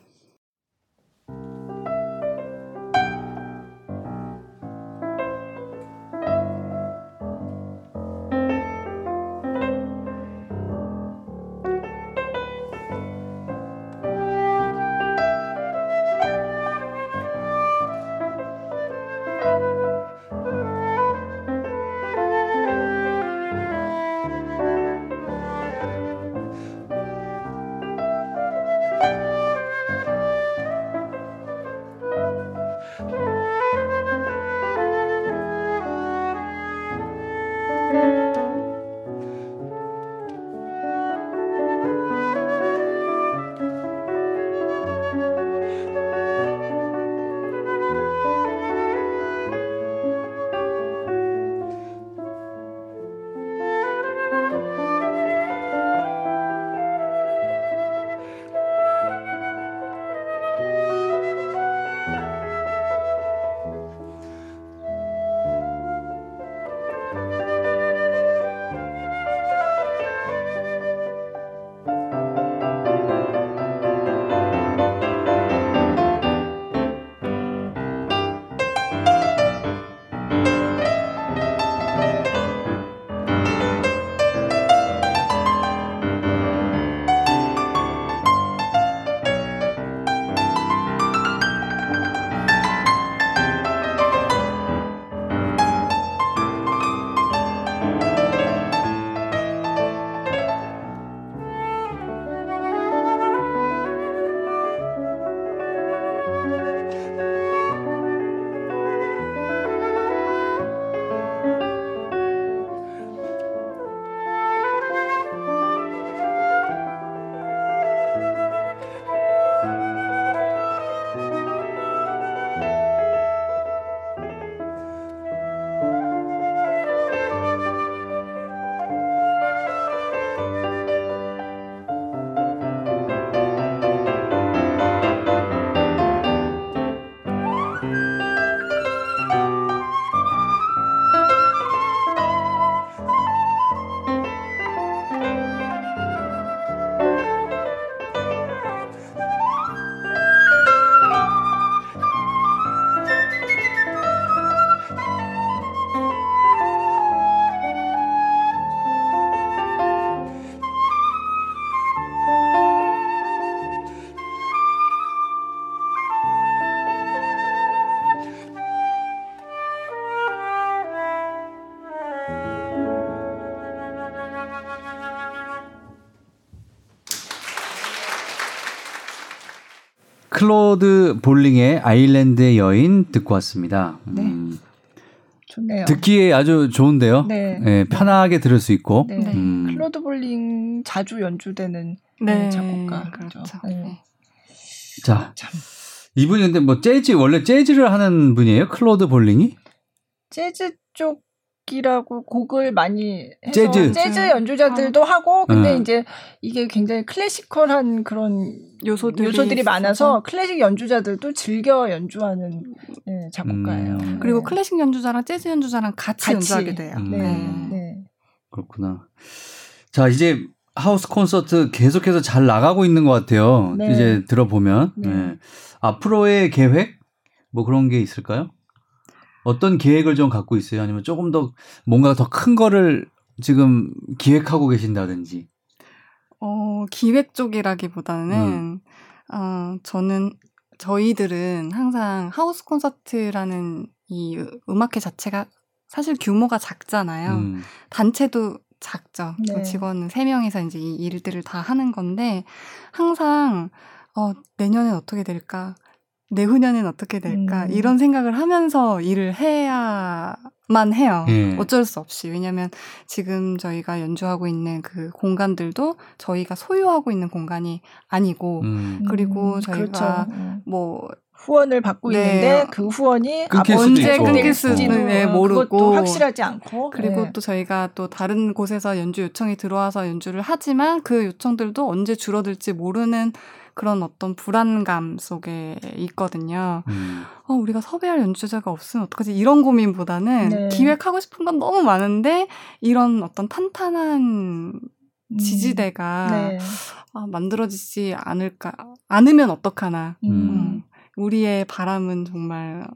클로드 볼링의 아일랜드의 여인 듣고 왔습니다. 음, 좋네요. 듣기에 아주 좋은데요. 네. 예, 편하게 들을 수 있고. 네. 음. 클로드 볼링 자주 연주되는 네, 네, 작곡가. 그렇죠. 네. 네. 자, 참. 이분이 근데 뭐 재즈 원래 재즈를 하는 분이에요? 클로드 볼링이? 재즈 쪽 이라고 곡을 많이 해서 재즈. 재즈 연주자들도 하고 근데 음. 이제 이게 굉장히 클래시컬한 그런 요소들이, 요소들이. 많아서 클래식 연주자들도 즐겨 연주하는 네, 작곡가예요. 음. 그리고 네. 클래식 연주자랑 재즈 연주자랑 같이, 같이. 연주하게 돼요. 음. 네, 네. 그렇구나. 자, 이제 하우스 콘서트 계속해서 잘 나가고 있는 것 같아요. 네. 이제 들어보면. 네. 네. 앞으로의 계획? 뭐 그런 게 있을까요? 어떤 계획을 좀 갖고 있어요? 아니면 조금 더 뭔가 더 큰 거를 지금 기획하고 계신다든지. 어, 기획 쪽이라기보다는, 음. 어, 저는, 저희들은 항상 하우스 콘서트라는 이 음악회 자체가 사실 규모가 작잖아요. 음. 단체도 작죠. 네. 직원은 3명이서 이제 이 일들을 다 하는 건데, 항상, 어, 내년엔 어떻게 될까? 내후년엔 어떻게 될까? 음. 이런 생각을 하면서 일을 해야만 해요. 예. 어쩔 수 없이. 왜냐면 지금 저희가 연주하고 있는 그 공간들도 저희가 소유하고 있는 공간이 아니고, 음. 그리고 음, 저희가 그렇죠. 음. 뭐, 후원을 받고 네. 있는데 그 후원이 끊길 앞- 수도 언제. 끊길 수도 네, 어, 모르고. 그것도 확실하지 않고 그리고 네. 또 저희가 또 다른 곳에서 연주 요청이 들어와서 연주를 하지만 그 요청들도 언제 줄어들지 모르는 그런 어떤 불안감 속에 있거든요. 음. 어, 우리가 섭외할 연주자가 없으면 어떡하지? 이런 고민보다는 네. 기획하고 싶은 건 너무 많은데 이런 어떤 탄탄한 음. 지지대가 네. 아, 만들어지지 않을까 않으면 어떡하나. 음. 음. 우리의 바람은 정말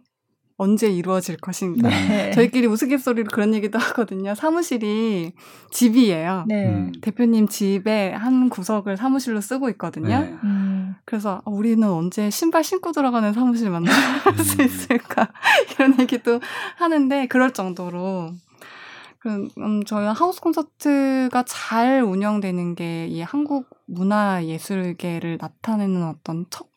언제 이루어질 것인가. 네. 저희끼리 우스갯소리로 그런 얘기도 하거든요. 사무실이 집이에요. 네. 음. 대표님 집에 한 구석을 사무실로 쓰고 있거든요. 네. 음. 그래서 아, 우리는 언제 신발 신고 들어가는 사무실 만날 수 음. 있을까 [LAUGHS] 이런 얘기도 하는데 그럴 정도로 그, 음, 저희 하우스 콘서트가 잘 운영되는 게 이 한국 문화 예술계를 나타내는 어떤 척도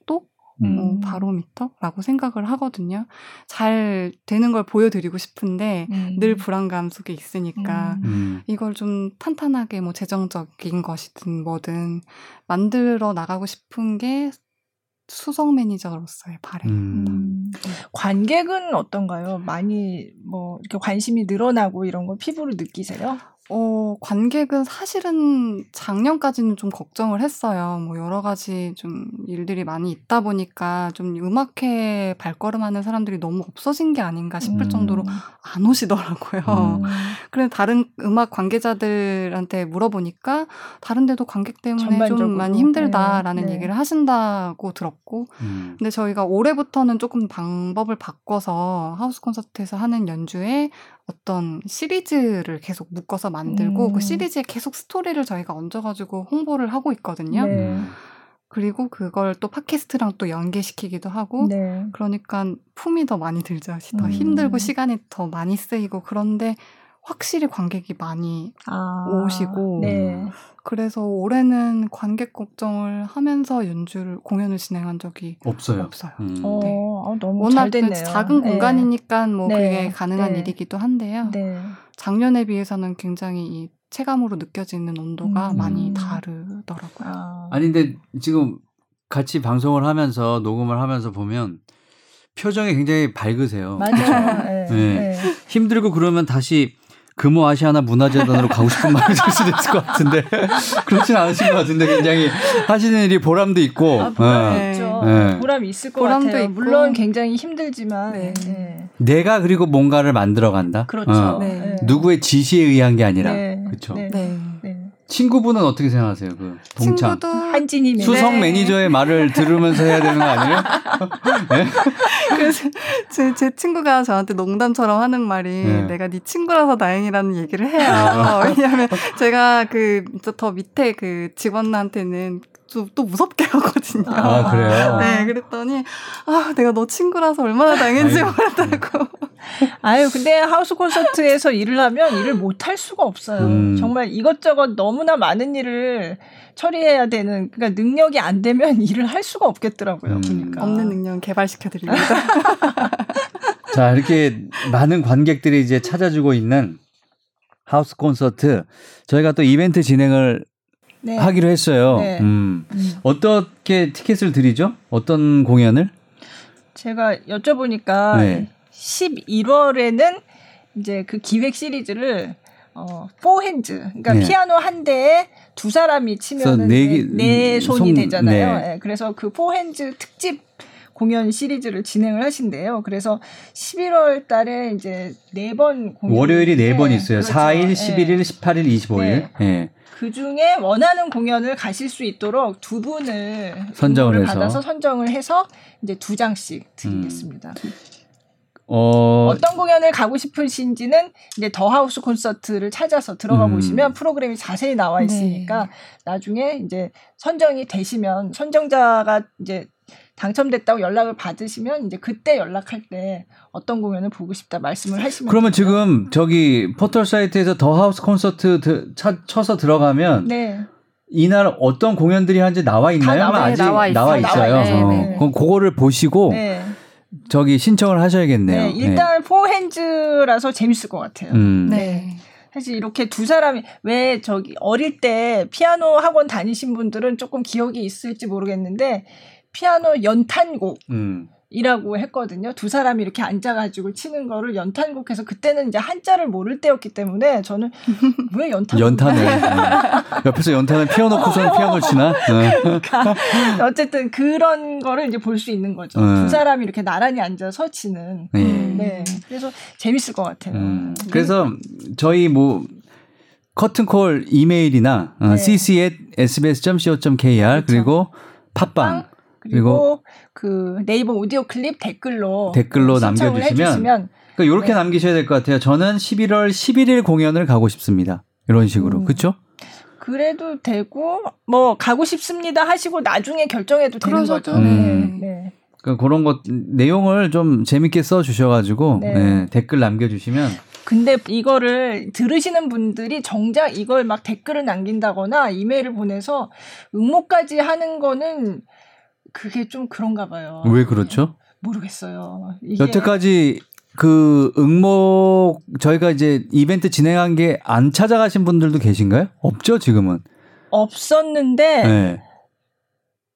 음. 뭐 바로미터라고 생각을 하거든요. 잘 되는 걸 보여드리고 싶은데 음. 늘 불안감 속에 있으니까 음. 음. 이걸 좀 탄탄하게 뭐 재정적인 것이든 뭐든 만들어 나가고 싶은 게 수석 매니저로서의 바람입니다. 음. 음. 관객은 어떤가요? 많이 뭐 이렇게 관심이 늘어나고 이런 걸 피부로 느끼세요? 어, 관객은 사실은 작년까지는 좀 걱정을 했어요. 뭐 여러 가지 좀 일들이 많이 있다 보니까 좀 음악회 발걸음하는 사람들이 너무 없어진 게 아닌가 싶을 음. 정도로 안 오시더라고요. 음. [LAUGHS] 그래서 다른 음악 관계자들한테 물어보니까 다른 데도 관객 때문에 전반적으로. 좀 많이 힘들다라는 네, 네. 얘기를 하신다고 들었고 음. 근데 저희가 올해부터는 조금 방법을 바꿔서 하우스 콘서트에서 하는 연주에 어떤 시리즈를 계속 묶어서 만들고 음. 그 시리즈에 계속 스토리를 저희가 얹어가지고 홍보를 하고 있거든요. 네. 음. 그리고 그걸 또 팟캐스트랑 또 연계시키기도 하고 네. 그러니까 품이 더 많이 들죠. 더 음. 힘들고 시간이 더 많이 쓰이고 그런데 확실히 관객이 많이 아. 오시고 네. 그래서 올해는 관객 걱정을 하면서 연주를 공연을 진행한 적이 없어요. 없어요. 음. 어, 아, 너무 워낙 잘 됐네요. 작은 네. 공간이니까 뭐 네. 그게 가능한 네. 일이기도 한데요. 네. 작년에 비해서는 굉장히 이 체감으로 느껴지는 온도가 음. 많이 다르더라고요. 아. 아니 근데 지금 같이 방송을 하면서 녹음을 하면서 보면 표정이 굉장히 밝으세요. 맞아요. [LAUGHS] 네. 네. 네. 힘들고 그러면 다시 금호 아시아나 문화재단으로 가고 싶은 [LAUGHS] 마음이 들 수도 있을 것 같은데 [LAUGHS] 그렇진 않으신 것 같은데 굉장히 하시는 일이 보람도 있고 아, 보람 네. 있죠. 네. 보람 있을 것 보람도 같아요. 있고. 물론 굉장히 힘들지만. 네. 네. 내가 그리고 뭔가를 만들어 간다. 그렇죠. 어. 네. 네. 누구의 지시에 의한 게 아니라 네. 그렇죠. 네. 네. 네. 친구분은 어떻게 생각하세요? 그 동창 친구도 한진이 네. 수석 네. 매니저의 말을 들으면서 해야 되는 거 아니에요? [LAUGHS] 그래서 제, 제 친구가 저한테 농담처럼 하는 말이 네. 내가 네 친구라서 다행이라는 얘기를 해요. 아. 왜냐하면 제가 그 더 밑에 그 직원한테는 좀또 무섭게 하거든요. 아, 그래요? 네, 그랬더니 아 내가 너 친구라서 얼마나 다행인지 아이고. 몰랐다고. 아유, 근데 하우스 콘서트에서 일을 하면 일을 못 할 수가 없어요. 음. 정말 이것저것 너무나 많은 일을 처리해야 되는, 그러니까 능력이 안 되면 [LAUGHS] 일을 할 수가 없겠더라고요. 음. 보니까. 없는 능력 개발시켜 드립니다. [LAUGHS] 자, 이렇게 많은 관객들이 이제 찾아주고 있는 하우스 콘서트 저희가 또 이벤트 진행을 네. 하기로 했어요. 네. 음. 음. 어떻게 티켓을 드리죠? 어떤 공연을? 제가 여쭤보니까 네. 11월에는 이제 그 기획 시리즈를 어, 포핸즈, 그러니까 네. 피아노 한 대에 두 사람이 치면 그래서 네 개- 네 손이 손- 되잖아요. 네. 예, 그래서 그 포핸즈 특집 공연 시리즈를 진행을 하신대요. 그래서 11월 달에 이제 네 번 공연 월요일이 네 번 있어요. 그렇죠. 4일, 예. 11일, 18일, 25일. 네. 예. 그 중에 원하는 공연을 가실 수 있도록 두 분을 선정을. 받아서 선정을 해서 이제 두 장씩 드리겠습니다. 어, 어 떤 공연을 가고 싶으신지는 이제 더 하우스 콘서트를 찾아서 들어가 음. 보시면 프로그램이 자세히 나와 네. 있으니까 나중에 이제 선정이 되시면 선정자가 이제 당첨됐다고 연락을 받으시면 이제 그때 연락할 때 어떤 공연을 보고 싶다 말씀을 하시면 그러면. 지금 저기 포털 사이트에서 더 하우스 콘서트 드- 차- 쳐서 들어가면 네. 이날 어떤 공연들이 한지 나와 있나요? 나와- 아니면 아직 나와 있어요. 나와 있어요. 나와 있어요. 어, 네. 그럼 그거를 보시고 네. 저기 신청을 하셔야겠네요. 네. 일단 포핸즈라서 재밌을 것 같아요. 음. 네. 사실 이렇게 두 사람이 왜 저기 어릴 때 피아노 학원 다니신 분들은 조금 기억이 있을지 모르겠는데 피아노 연탄곡 음. 이라고 했거든요. 두 사람이 이렇게 앉아가지고 치는 거를 연탄곡해서 그때는 이제 한자를 모를 때였기 때문에 저는 [LAUGHS] 왜 연탄 연탄을 네. 옆에서 연탄을 피워놓고선 피아노 치나? 네. 그러니까 어쨌든 그런 거를 이제 볼 수 있는 거죠. 네. 두 사람이 이렇게 나란히 앉아서 치는. 네. 네. 그래서 재밌을 것 같아요. 음, 그래서 저희 뭐 커튼콜 이메일이나 어, 네. cc at sbs.co.kr 그리고 팟빵 그리고 그 네이버 오디오 클립 댓글로 댓글로 남겨주시면 그러니까 이렇게 네. 남기셔야 될 것 같아요. 저는 11월 11일 공연을 가고 싶습니다. 이런 식으로 음. 그렇죠? 그래도 되고 뭐 가고 싶습니다 하시고 나중에 결정해도 되는 거죠. 네. 네. 그러니까 그런 것 내용을 좀 재밌게 써 주셔가지고 네. 네, 댓글 남겨주시면 근데 이거를 들으시는 분들이 정작 이걸 막 댓글을 남긴다거나 이메일을 보내서 응모까지 하는 거는 그게 좀 그런가 봐요. 왜 그렇죠? 모르겠어요. 여태까지 그 응모 저희가 이제 이벤트 진행한 게 안 찾아가신 분들도 계신가요? 없죠 지금은. 없었는데 네.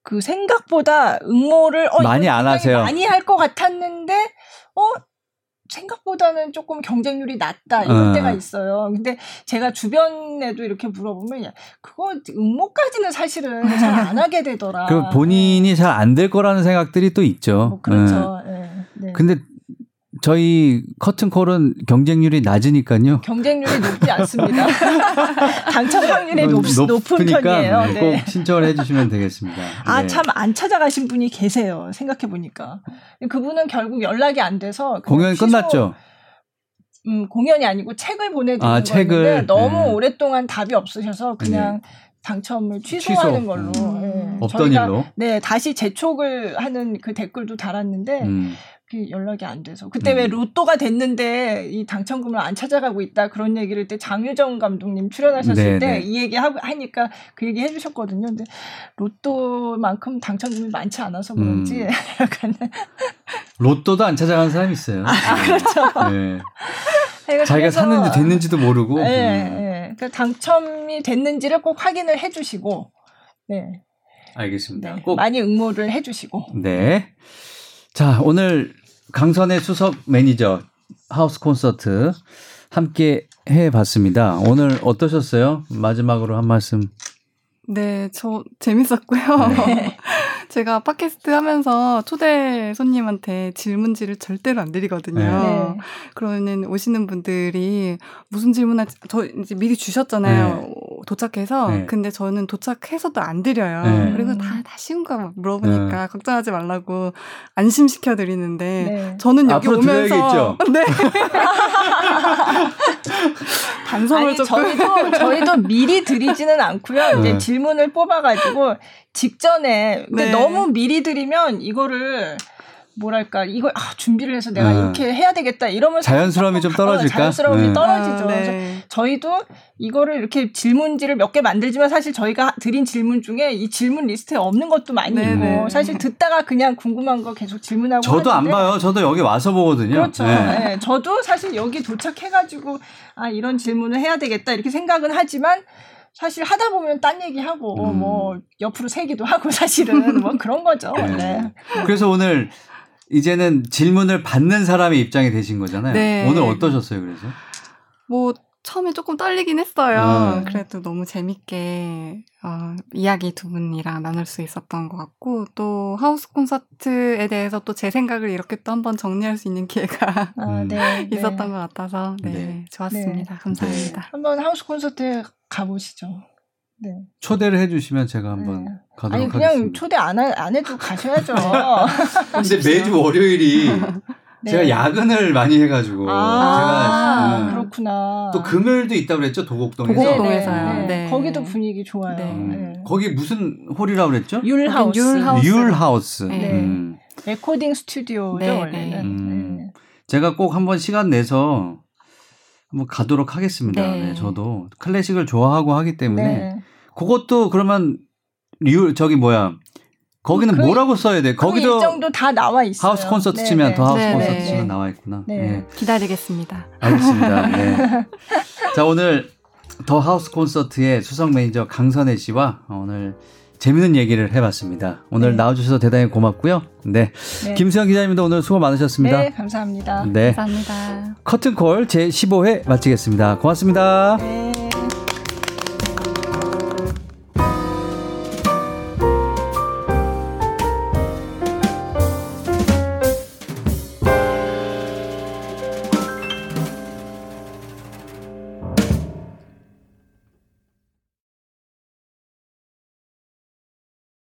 그 생각보다 응모를 어, 많이 안 하세요. 많이 할 것 같았는데 어 생각보다는 조금 경쟁률이 낮다 이럴 어. 때가 있어요. 근데 제가 주변에도 이렇게 물어보면 야, 그거 응모까지는 사실은 잘 안 [LAUGHS] 하게 되더라. 그 본인이 잘 안 될 거라는 생각들이 또 있죠. 뭐 그렇죠. 예, 네. 네. 근데 저희 커튼콜은 경쟁률이 낮으니까요. 경쟁률이 높지 않습니다. [LAUGHS] 당첨 확률이 높, 높은 편이에요. 네, 네. 꼭 신청을 해주시면 되겠습니다. 아, 네. 참안 찾아가신 분이 계세요. 생각해보니까. 그분은 결국 연락이 안 돼서. 그냥 공연이 취소- 끝났죠. 음, 공연이 아니고 책을 보내드린 아, 책을. 너무 네. 오랫동안 답이 없으셔서 그냥 당첨을 취소하는 취소. 걸로. 음. 예. 없던 저희가 일로. 네, 다시 재촉을 하는 그 댓글도 달았는데 음. 그 연락이 안 돼서 그때 음. 왜 로또가 됐는데 이 당첨금을 안 찾아가고 있다 그런 얘기를 때 장유정 감독님 출연하셨을 네, 때 네. 이 얘기 하고 하니까 그 얘기 해주셨거든요. 근데 로또만큼 당첨금이 많지 않아서 그런지 음. [LAUGHS] 약간 로또도 안 찾아가는 사람이 있어요. 그렇죠. 네. 그래서 자기가 샀는지 됐는지도 모르고. 네, 음. 네. 그러니까 당첨이 됐는지를 꼭 확인을 해주시고, 네, 알겠습니다. 네. 꼭 많이 응모를 해주시고. 네. 자, 오늘 강선의 수석 매니저 하우스 콘서트 함께 해 봤습니다. 오늘 어떠셨어요? 마지막으로 한 말씀. 네, 저 재밌었고요. 네. [LAUGHS] 제가 팟캐스트 하면서 초대 손님한테 질문지를 절대로 안 드리거든요. 네. 그러면 오시는 분들이 무슨 질문할지 저 이제 미리 주셨잖아요. 도착해서. 네. 근데 저는 도착해서도 안 드려요. 네. 그리고 다, 다 쉬운 거 물어보니까 걱정하지 말라고 안심시켜 드리는데 네. 저는 여기 앞으로 오면서 [LAUGHS] 네. [LAUGHS] 반성을 아니 조금 저희도 저희도 미리 드리지는 않고요. 이제 네. 질문을 뽑아 가지고 직전에 근데 네. 너무 미리 드리면 이거를 뭐랄까 이걸 아, 준비를 해서 내가 네. 이렇게 해야 되겠다 이러면 자연스러움이 좀 떨어질까? 자연스러움이 네. 떨어지죠. 아, 그래서 네. 저희도 이거를 이렇게 질문지를 몇 개 만들지만 사실 저희가 드린 질문 중에 이 질문 리스트에 없는 것도 많이 네네. 있고 사실 듣다가 그냥 궁금한 거 계속 질문하고 저도 안 하는데 봐요. 저도 여기 와서 보거든요. 그렇죠. 네. 네, 저도 사실 여기 도착해가지고 아 이런 질문을 해야 되겠다 이렇게 생각은 하지만 사실 하다 보면 딴 얘기하고 음. 뭐 옆으로 새기도 하고 사실은 [LAUGHS] 뭐 그런 거죠. 네. 원래. 그래서 오늘 이제는 질문을 받는 사람의 입장이 되신 거잖아요. 네. 오늘 어떠셨어요, 그래서? 뭐 처음에 조금 떨리긴 했어요. 음. 그래도 너무 재밌게 어, 이야기 두 분이랑 나눌 수 있었던 것 같고 또 하우스 콘서트에 대해서 또 제 생각을 이렇게 또 한번 정리할 수 있는 기회가 아, 음. 네, [LAUGHS] 네. 있었던 것 같아서 네, 네. 좋았습니다. 감사합니다. 한번 하우스 콘서트에 가보시죠. 네. 초대를 해주시면 제가 한번 네. 가도록 아니 그냥 하겠습니다. 초대 안, 하, 안 해도 가셔야죠. [LAUGHS] 근데 매주 월요일이 [LAUGHS] 네. 제가 야근을 많이 해가지고 아, 제가 음, 그렇구나. 또 금요일도 있다고 그랬죠 도곡동에서. 도곡동. 네, 동에서요. 네, 네. 네. 거기도 분위기 좋아요. 네. 음, 네. 거기 무슨 홀이라고 그랬죠? 율하우스. 율하우스. 율하우스. 네. 음. 레코딩 스튜디오죠 네, 원래는. 네. 음. 네. 제가 꼭 한번 시간 내서 한번 가도록 하겠습니다. 네. 네, 저도 클래식을 좋아하고 하기 때문에 네. 그것도 그러면 율 저기 뭐야 거기는 그- 뭐라고 써야 돼? 그 거기도 일정도 다 나와 있어요. 하우스 콘서트 네, 치면 네. 더 하우스 네, 콘서트 네. 치면 나와 있구나. 네. 네. 기다리겠습니다. 알겠습니다. [LAUGHS] 네. 자 오늘 더 하우스 콘서트의 수석 매니저 강선혜 씨와 오늘 재밌는 얘기를 해봤습니다. 오늘 네. 나와주셔서 대단히 고맙고요. 네. 네. 김수영 기자님도 오늘 수고 많으셨습니다. 네, 감사합니다. 네. 감사합니다. 커튼콜 제 15회 마치겠습니다. 고맙습니다. 네.